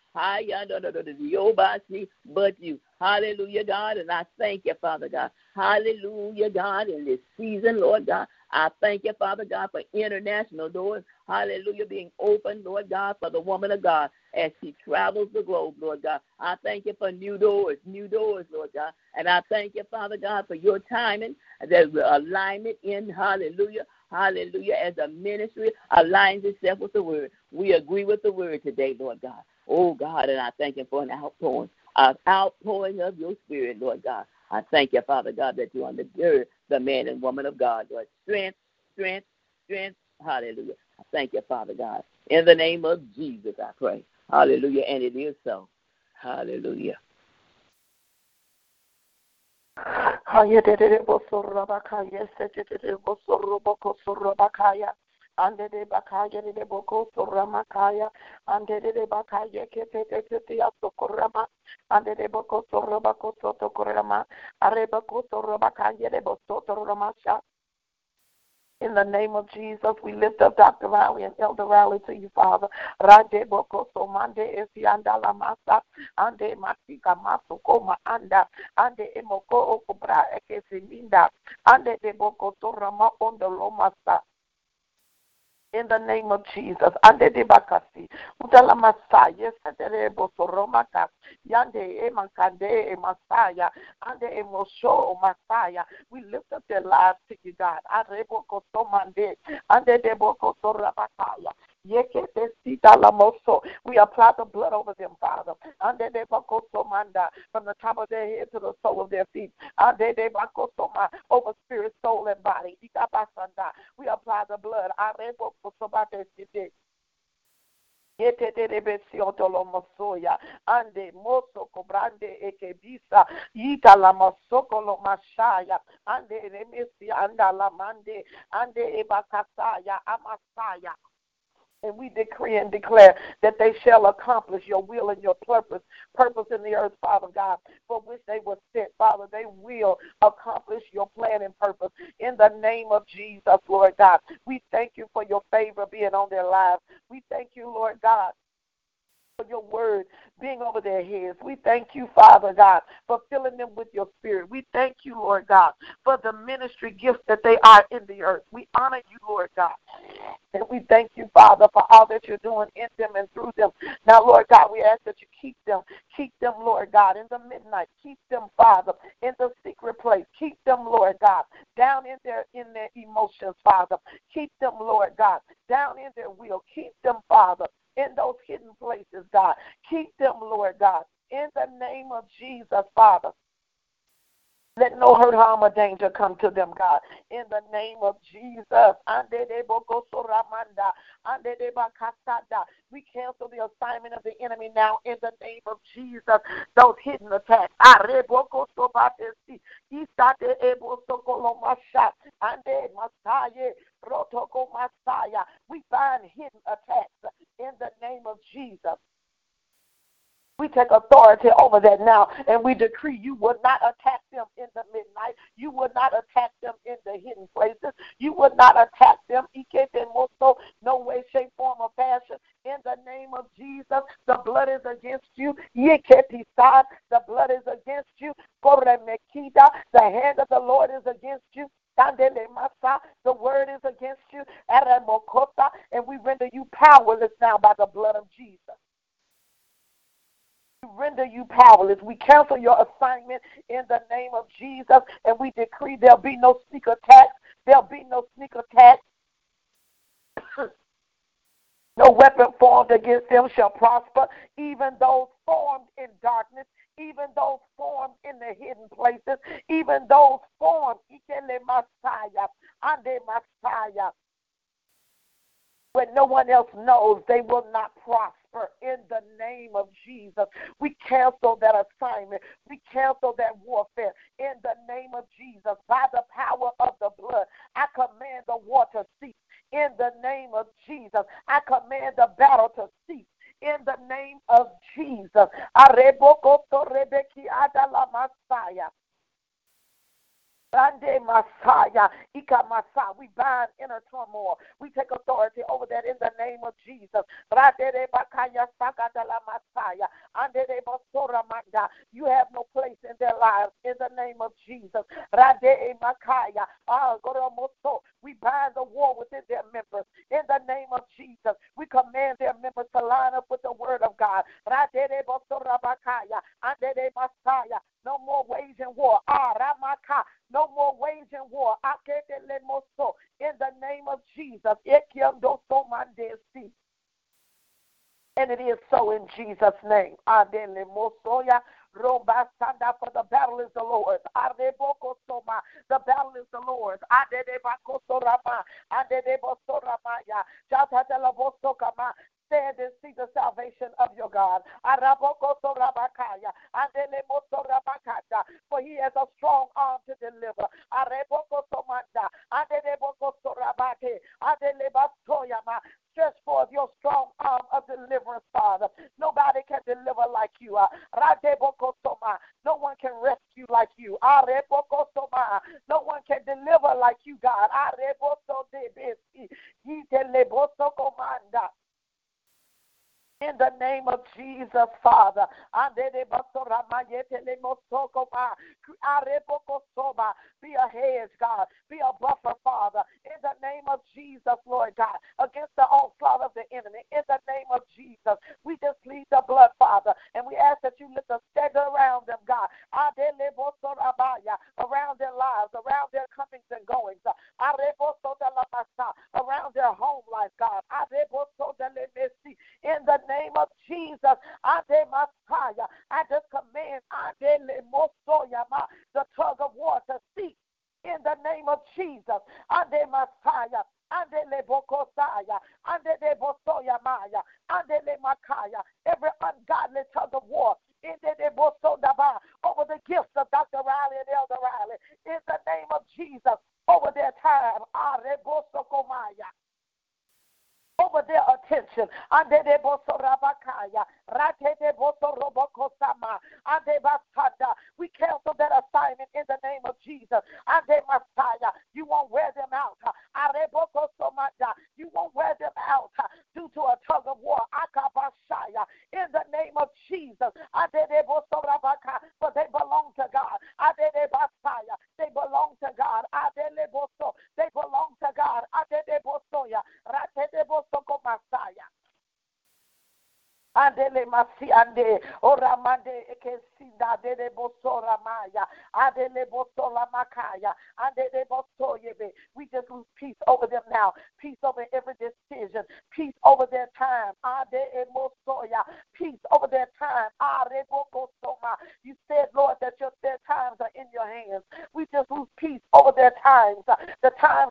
But you. Hallelujah, God. And I thank you, Father God. Hallelujah, God. In this season, Lord God, I thank you, Father God, for international doors. Hallelujah, being open, Lord God, for the woman of God as she travels the globe, Lord God. I thank you for new doors, new doors, Lord God. And I thank you, Father God, for your timing, the alignment in, hallelujah, hallelujah, as a ministry aligns itself with the word. We agree with the word today, Lord God. Oh, God, and I thank you for an outpouring, an outpouring of your spirit, Lord God. I thank you, Father God, that you undergird the man and woman of God, Lord. Strength, strength, strength. Hallelujah. I thank you, Father God. In the name of Jesus, I pray. Hallelujah. And it is so. Hallelujah. ande de bakaya de boko soramakaya ande de bakaya ke te te te te asokorama ande de boko sorabako soto korama areba ko sorabakaya de boso soramasha in the name of Jesus, we lift up Dr. Riley and Elder Riley to you, Father. Rade bokoso mande esianda la masa. Ande masika masoko ma anda. Ande emoko okobra ekeselinda ande de bokoso rama ondo lomasa in the name of Jesus. Ande de bakasi. Udala masaya sedere bosoromaka. Yande e mankande e masaya. Ande e mosho masaya. We lift up their lives to you, God. Arebo kosomande. Ande de boko sorabakaya. We apply the blood over them, Father. From the top of their head to the sole of their feet. Over spirit, soul, and body. We apply the blood. ande moso cobrande ekebisa ita la masoko lo mashaya ande remesi anda la mande ande ebakasaya amasaya and we decree and declare that they shall accomplish your will and your purpose, purpose in the earth, Father God, for which they were sent, Father. They will accomplish your plan and purpose in the name of Jesus, Lord God. We thank you for your favor being on their lives. We thank you, Lord God, your word being over their heads. We thank you, Father God, for filling them with your spirit. We thank you, Lord God, for the ministry gifts that they are in the earth. We honor you, Lord God. And we thank you, Father, for all that you're doing in them and through them. Now, Lord God, we ask that you keep them. Keep them, Lord God, in the midnight. Keep them, Father, in the secret place. Keep them, Lord God, down in their in their emotions, Father. Keep them, Lord God, down in their will. Keep them, Father, in those hidden places, God. Keep them, Lord God, in the name of Jesus, Father. Let no hurt, harm, or danger come to them, God. In the name of Jesus. We cancel the assignment of the enemy now in the name of Jesus. Those hidden attacks. We find hidden attacks in the name of Jesus. We take authority over that now and we decree you will not attack them in the midnight. You will not attack them in the hidden places. You will not attack them, no way, shape, form, or fashion. In the name of Jesus, the blood is against you. The blood is against you. The hand of the Lord is against you. The word is against you. And we render you powerless now by the blood of Jesus render you powerless. We cancel your assignment in the name of Jesus, and we decree there'll be no sneak attacks. There'll be no sneak attacks. no weapon formed against them shall prosper, even those formed in darkness, even those formed in the hidden places, even those formed, Messiah, Ande Messiah, when no one else knows, they will not prosper in the name of Jesus. We cancel that assignment. We cancel that warfare in the name of Jesus. By the power of the blood, I command the war to cease in the name of Jesus. I command the battle to cease in the name of Jesus. Sunday Messiah, Ika Messiah. We bind inner turmoil. We take authority over that in the name of Jesus. You have no place in their lives in the name of Jesus. We bind the war within their members in the name of Jesus. We command their members to line up with the word of God. No more waging war. Ah, no more waging war. In the name of Jesus. And it is so in Jesus' name. Roba Sanda, for the battle is the Lord's. Areboko Soma, the battle is the Lord's. Adebako Sorama, Adebo Soramaya, Jatatela Bosokama, stand and see the salvation of your God. For he has a strong arm to deliver. Stretch forth your strong arm of deliverance, Father. Nobody can deliver like you. No one can rescue like you. No one can deliver like you, God. In the name of Jesus, Father. Be a hedge, God. Be a buffer, Father. In the name of Jesus, Lord God. Against the onslaught of the enemy. In the name of Jesus. We just plead the blood, Father. And we ask that you lift a stagger around them, God. Around their lives, around their comings and goings. Around their home life, God. In the name of Jesus. I just command the tug of war to cease in the name of Jesus. Ade Messiah. Andele Bokosaya, Andele Bosoya Maya, Andele Makaya, every ungodly tug of war In the Leboso Davar over the gifts of Dr. Riley and Elder Riley. In the name of Jesus, over their time over their attention. We cancel that assignment in the name of Jesus. You won't wear them out. You won't wear them out due to a tug of war. In the name of Jesus. But they belong to God. They belong to God. They belong to God. Soko masaya. Andele masi ande oramande ekesinda de bosora maya adele bosora makaya andele bosoyebe. We just lose peace over them now. Peace over every decision. Peace over their time. Ade emosoya. Peace over their time. Are bokosoma. You said, Lord, that your their times are in your hands. We just lose peace over their times, the times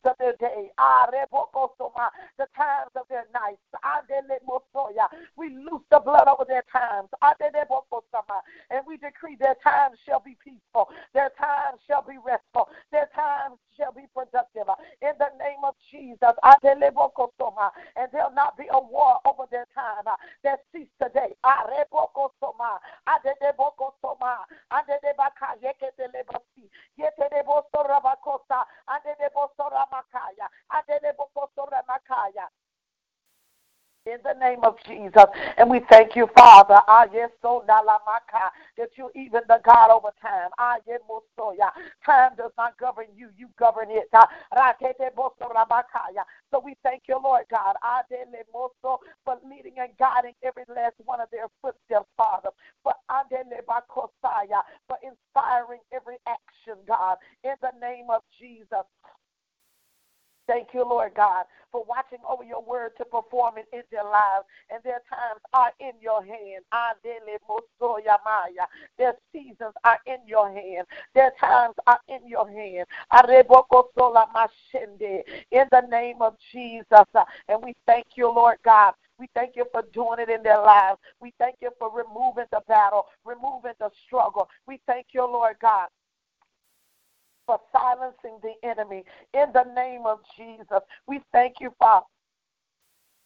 And we thank you, Father. Ah, that you're even the God over time. Ah, time does not govern you, you govern it. Ah, so we thank you, Lord God, for leading and guiding every last one of their footsteps, Father. For for inspiring every action, God, in the name of Jesus. Thank you, Lord God, for watching over your word to perform it in their lives. And their times are in your hand. Their seasons are in your hand. Their times are in your hand. In the name of Jesus. And we thank you, Lord God. We thank you for doing it in their lives. We thank you for removing the battle, removing the struggle. We thank you, Lord God for silencing the enemy. In the name of Jesus, we thank you, Father,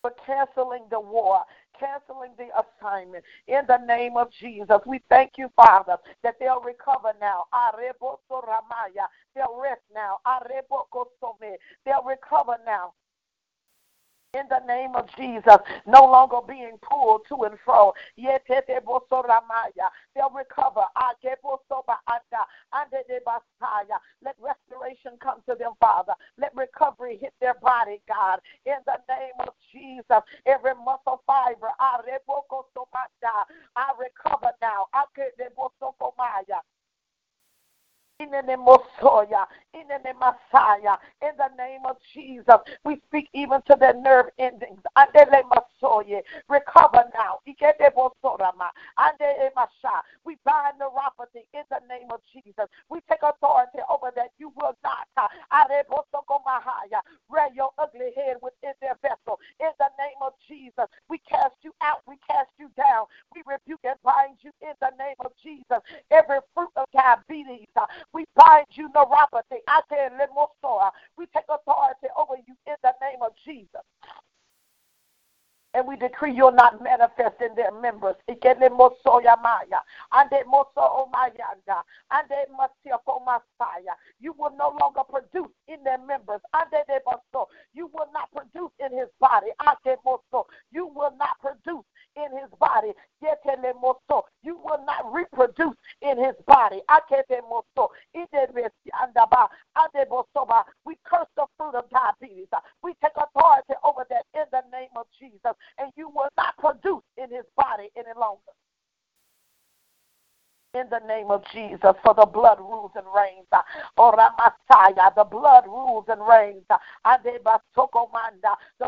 for canceling the war, canceling the assignment. In the name of Jesus, we thank you, Father, that they'll recover now. They'll rest now. They'll recover now in the name of Jesus, no longer being pulled to and fro. They'll recover. Let restoration come to them, Father. Let recovery hit their body, God. In the name of Jesus, every muscle fiber, I recover now in the name of Soya, in the name of Messiah, in the name of Jesus. We speak even to the nerve endings. Recover now. We bind neuropathy in the name of Jesus. We take authority over that. You will not uh, rear your ugly head within their vessel. In the name of Jesus, we cast you out. We cast you down. We rebuke and bind you in the name of Jesus. Every fruit of diabetes, uh, we bind you neuropathy. I say We take authority over you in the name of Jesus. And we decree you'll not manifest in their members. Ande You will no longer produce in their members. ande Moso. You will not produce in his body. You will not produce in his body. You will not reproduce in his body. We curse the fruit of diabetes. We take authority over that in the name of Jesus. And you will not produce in his body any longer. In the name of Jesus, for the blood rules and reigns. Oh, Ora Messiah, the blood rules and reigns. The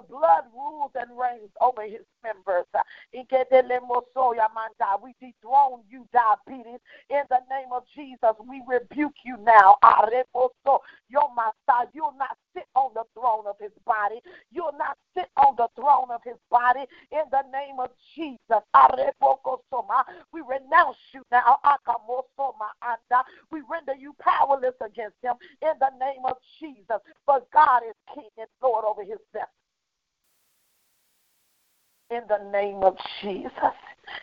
blood rules and reigns over his members. We dethrone you, diabetes, in the name of Jesus. We rebuke you now. Your Messiah, you'll not sit on the throne of his body. You'll not sit on the throne of his body in the name of Jesus. We renounce you now. We render you powerless against him in the name of Jesus. But God is king and Lord over his death. In the name of Jesus.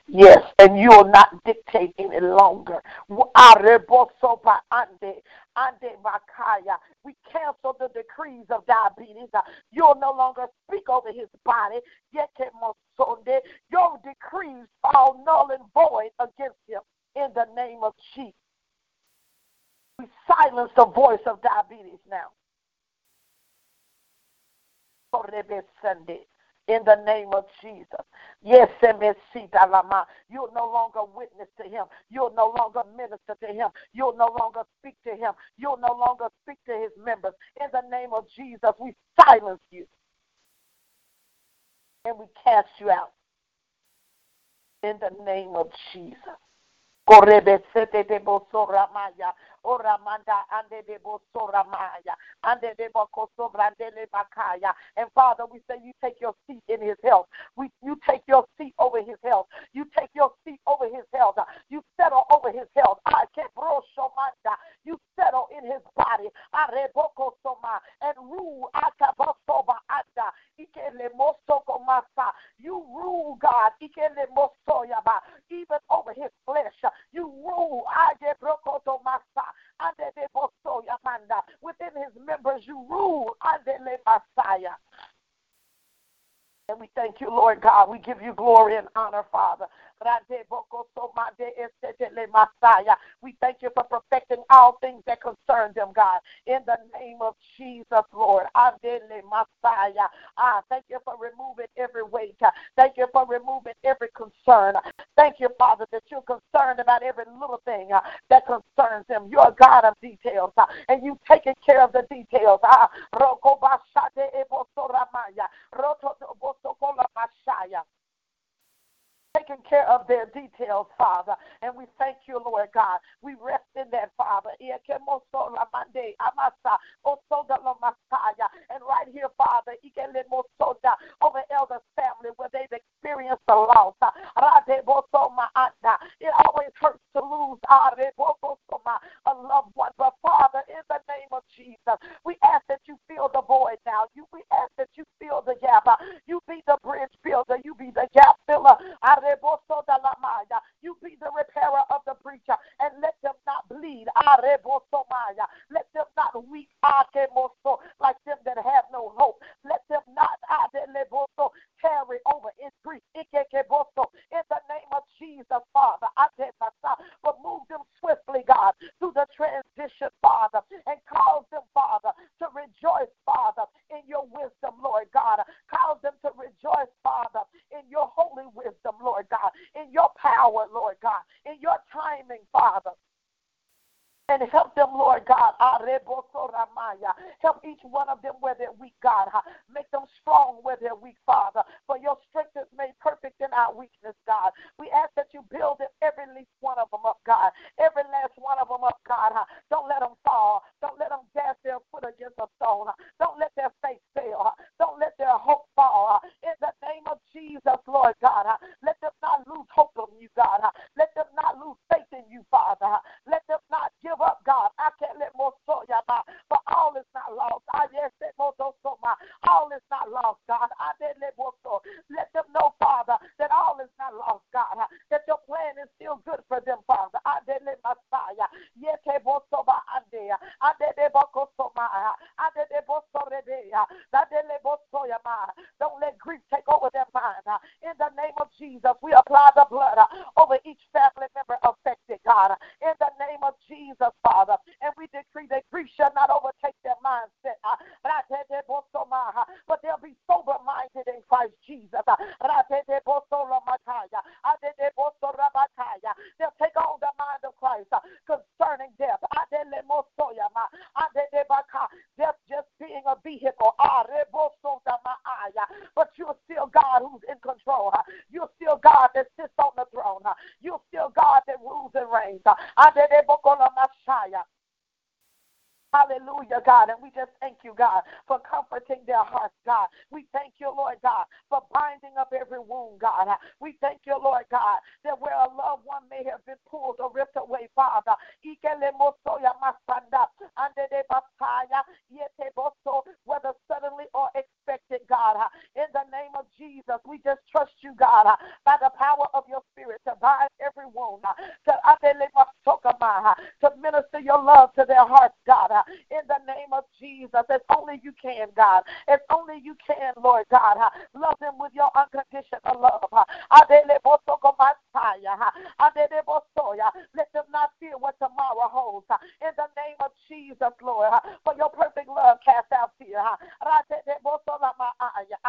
Yes, and you will not dictate any longer. We cancel the decrees of diabetes. You'll no longer speak over his body. Your decrees fall null and void against him in the name of Jesus. We silence the voice of diabetes now. In the name of Jesus. Yes, you'll no longer witness to him. You'll no longer minister to him. You'll no longer speak to him. You'll no longer speak to his members. In the name of Jesus, we silence you. And we cast you out. In the name of Jesus. Correbesete de Bosorramaya. Bakaya. And Father, we say you take your seat in his health. We you take your seat over his health. You take your seat over his health. You settle over his health. I can You settle in his body. And rule You rule, God, even over his flesh. You rule. I get Within his members, you rule. Messiah. And we thank you, Lord God. We give you glory and honor, Father. We thank you for perfecting all things that concern them, God. In the name of Jesus, Lord. Messiah. Ah, thank you for removing every weight. Thank you for removing every concern. Thank you, Father, that you're concerned about every little thing uh, that concerns them. You're a God of details, uh, and you've taken care of the details. Ah, taking care of their details, Father. And we thank you, Lord God. We rest in that, Father. Oh, and right here, Father, over Elder's family where they've experienced the loss. Uh, it always hurts to lose a loved one. But Father, in the name of Jesus, we ask that you fill the void now. You, we ask that you fill the gap. You be the bridge builder. You be the gap filler. You be the repairer of the preacher and let them not bleed. Let them not weep like them that have no hope. In the name of Jesus, we just trust you, God, uh, by the power of your spirit to bind every wound, uh, to, uh, to minister your love to their hearts, God. In the name of Jesus, as only you can, God. As only you can, Lord God. Love them with your unconditional love. Let them not fear what tomorrow holds. In the name of Jesus, Lord, for your perfect love cast out fear.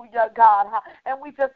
Hallelujah, God. And we just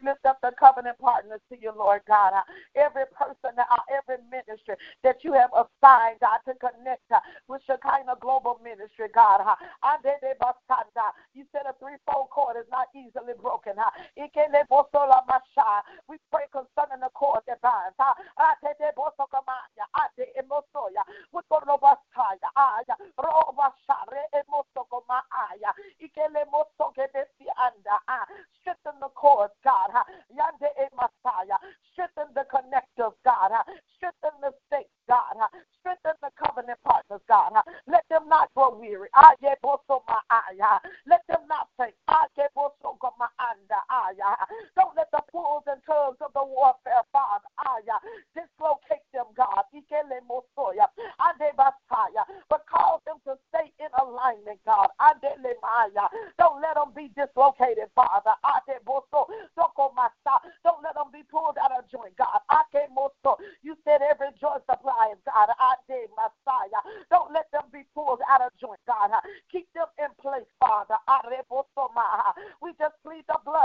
We just plead the blood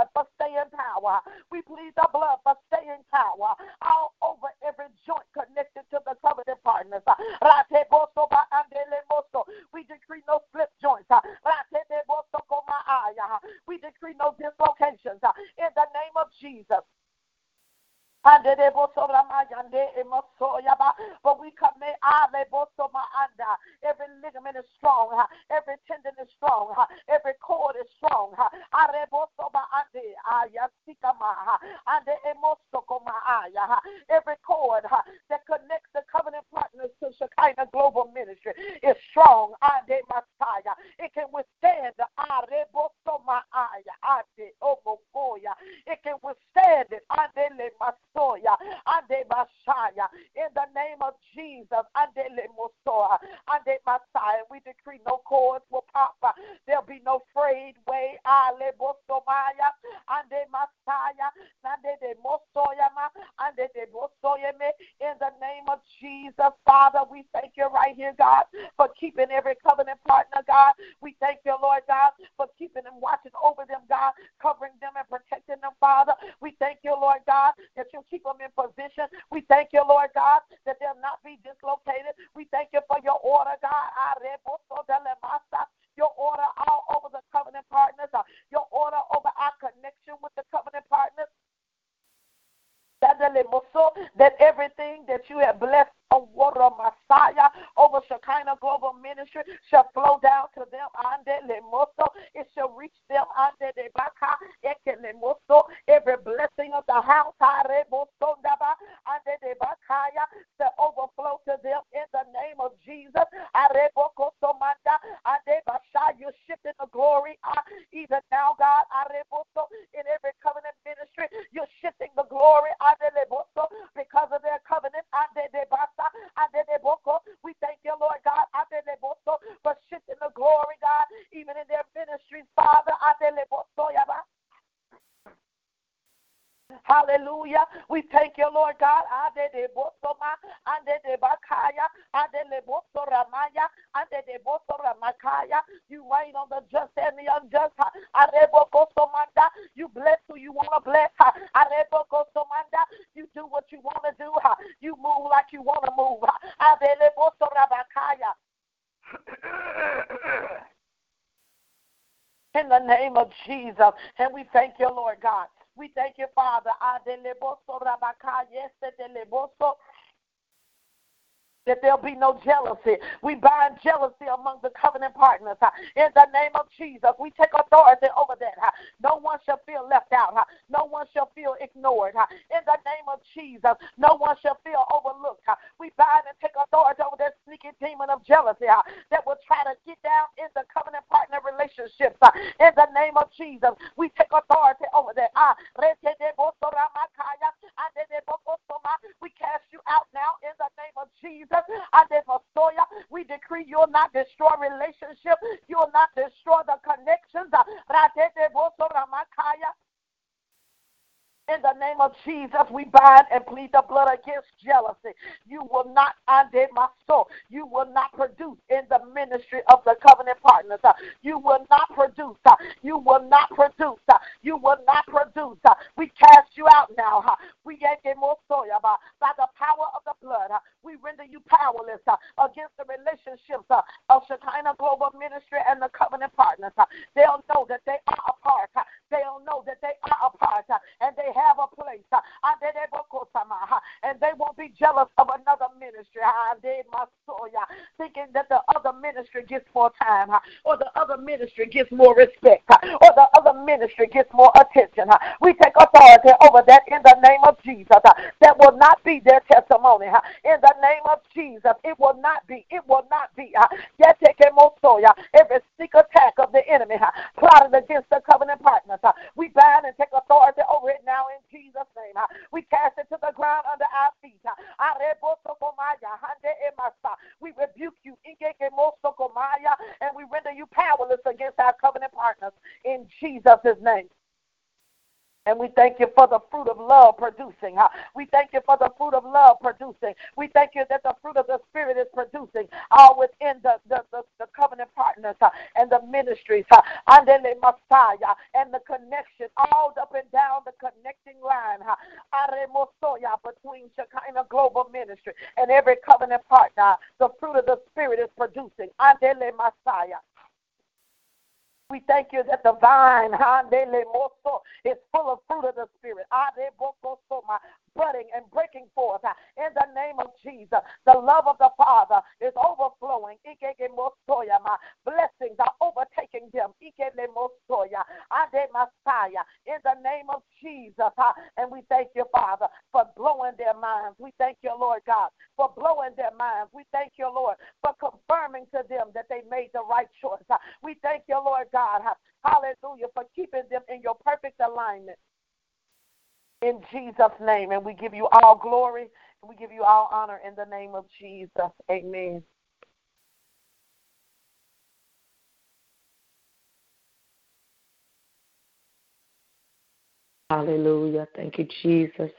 Hallelujah. We thank you, Lord God. You reign on the just and the unjust. You bless who you want to bless. You do what you want to do. You move like you want to move. In the name of Jesus. And we thank you, Lord God. We thank you, Father that there'll be no jealousy. We bind jealousy among the covenant partners. In the name of Jesus, we take authority over that. No one shall feel left out. No one shall feel ignored. In the name of Jesus, no one shall feel overlooked. We bind and take authority over that sneaky demon of jealousy that will try to get down in the covenant partner relationships. In the name of Jesus, we take authority over that. Ah, we cast you out now in the name of Jesus. We decree you'll not destroy relationship. You'll not destroy the connections. Uh, In the name of Jesus, we bind and plead the blood against jealousy. You will not, ande my soul, you will not produce in the ministry of the covenant partners. Uh, you will not produce. Uh, you will not produce. Uh, you will not produce. We cast you out now. We yank more by the power of the blood. We render you powerless against the relationships of Shekinah Global Ministry and the covenant partners. They'll know that they are apart. part. They'll know that they are apart and they have a place. And they won't be jealous of another ministry. Thinking that the other ministry gets more time or the other ministry gets more respect or the other ministry gets more attention. We take authority over that in the name of Jesus. That will not be their testimony. In the name of Jesus, it will not be. It will not be. Every sneak attack of the enemy plotted against the covenant partners. We bind and take authority over it now in Jesus' name. Uh, we cast it to the ground under our feet. Uh, we rebuke you and we render you powerless against our covenant partners in Jesus' name. And we thank you for the fruit of love producing. We thank you for the fruit of love producing. We thank you that the fruit of the Spirit is producing all within the, the, the, the covenant partners and the ministries. And then the Messiah and the connection all up and down the connecting line. Between Shekinah Global Ministry and every covenant partner. The fruit of the Spirit is producing. Andele Messiah. We thank you that the vine is full of fruit of the Spirit budding and breaking forth uh, in the name of Jesus. The love of the Father is overflowing. Blessings are overtaking them. In the name of Jesus. Uh, and we thank you, Father, for blowing their minds. We thank you, Lord God, for blowing their minds. We thank you, Lord, for confirming to them that they made the right choice. Uh, we thank you, Lord God. Hallelujah, for keeping them in your perfect alignment in Jesus' name. And we give you all glory and we give you all honor in the name of Jesus. Amen. Hallelujah. Thank you, Jesus.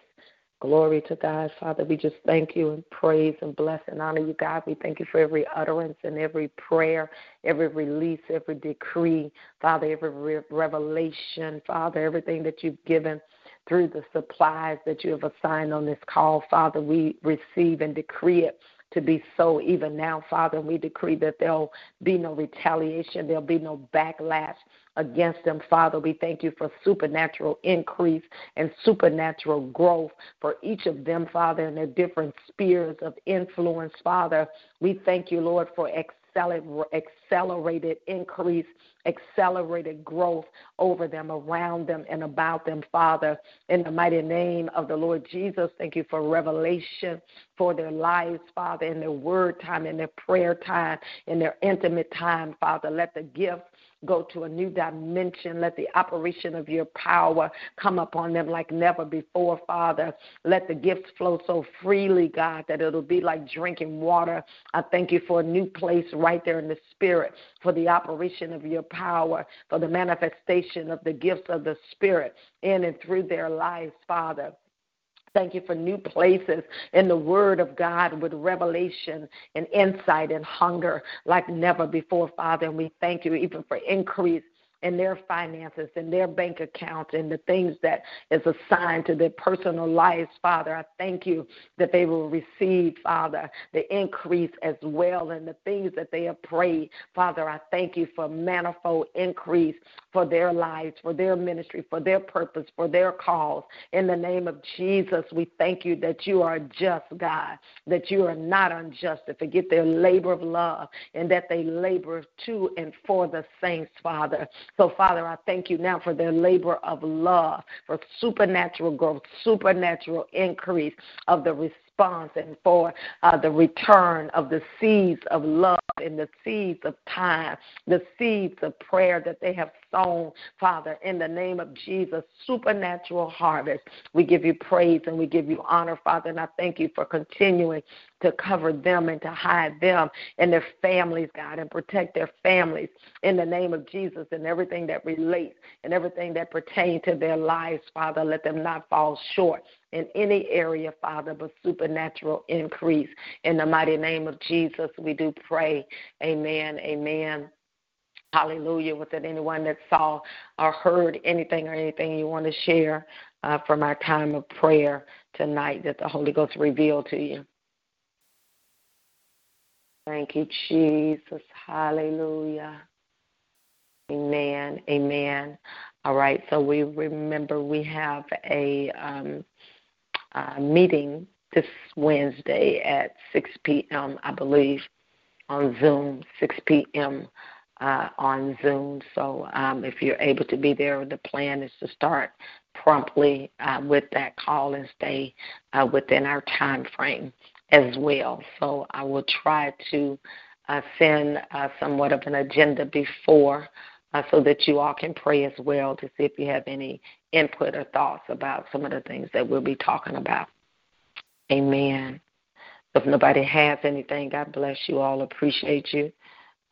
Glory to God, Father. We just thank you and praise and bless and honor you, God. We thank you for every utterance and every prayer, every release, every decree, Father, every revelation, Father, everything that you've given through the supplies that you have assigned on this call, Father. We receive and decree it to be so even now, Father. We decree that there'll be no retaliation, there'll be no backlash against them, Father. We thank you for supernatural increase and supernatural growth for each of them, Father, in their different spheres of influence, Father. We thank you, Lord, for accelerated increase, accelerated growth over them, around them, and about them, Father. In the mighty name of the Lord Jesus, thank you for revelation for their lives, Father, in their word time, in their prayer time, in their intimate time, Father. Let the gift go to a new dimension. Let the operation of your power come upon them like never before, Father. Let the gifts flow so freely, God, that it'll be like drinking water. I thank you for a new place right there in the spirit, for the operation of your power, for the manifestation of the gifts of the Spirit in and through their lives, Father. Thank you for new places in the Word of God with revelation and insight and hunger like never before, Father. And we thank you even for increase in their finances and their bank accounts and the things that is assigned to their personal lives, Father. I thank you that they will receive, Father, the increase as well and the things that they have prayed. Father, I thank you for manifold increase for their lives, for their ministry, for their purpose, for their cause. In the name of Jesus, we thank you that you are just, God, that you are not unjust, to forget their labor of love and that they labor to and for the saints, Father. So, Father, I thank you now for their labor of love, for supernatural growth, supernatural increase of the response, and for uh, the return of the seeds of love and the seeds of time, the seeds of prayer that they have sown, Father, in the name of Jesus, supernatural harvest. We give you praise and we give you honor, Father, and I thank you for continuing to cover them and to hide them and their families, God, and protect their families in the name of Jesus and everything that relates and everything that pertains to their lives, Father. Let them not fall short in any area, Father, but supernatural increase. In the mighty name of Jesus, we do pray. Amen. Amen. Hallelujah. Was it anyone that saw or heard anything or anything you want to share uh, from our time of prayer tonight that the Holy Ghost revealed to you? Thank you, Jesus. Hallelujah. Amen. Amen. All right. So we remember we have a, um, a meeting this Wednesday at 6 p.m., I believe, on Zoom, 6 p.m. Uh, on Zoom. So um, if you're able to be there, the plan is to start promptly uh, with that call and stay uh, within our time frame as well. So I will try to uh, send uh, somewhat of an agenda before uh, so that you all can pray as well to see if you have any input or thoughts about some of the things that we'll be talking about. Amen. If nobody has anything, God bless you all. Appreciate you.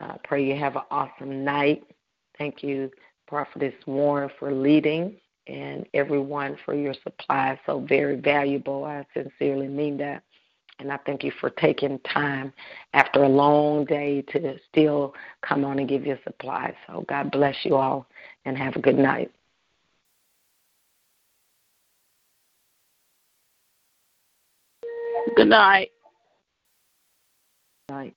Uh, pray you have an awesome night. Thank you, Prophetess Warren, for leading and everyone for your supply. So very valuable. I sincerely mean that. And I thank you for taking time after a long day to still come on and give your supply. So God bless you all and have a good night. Good night. Night.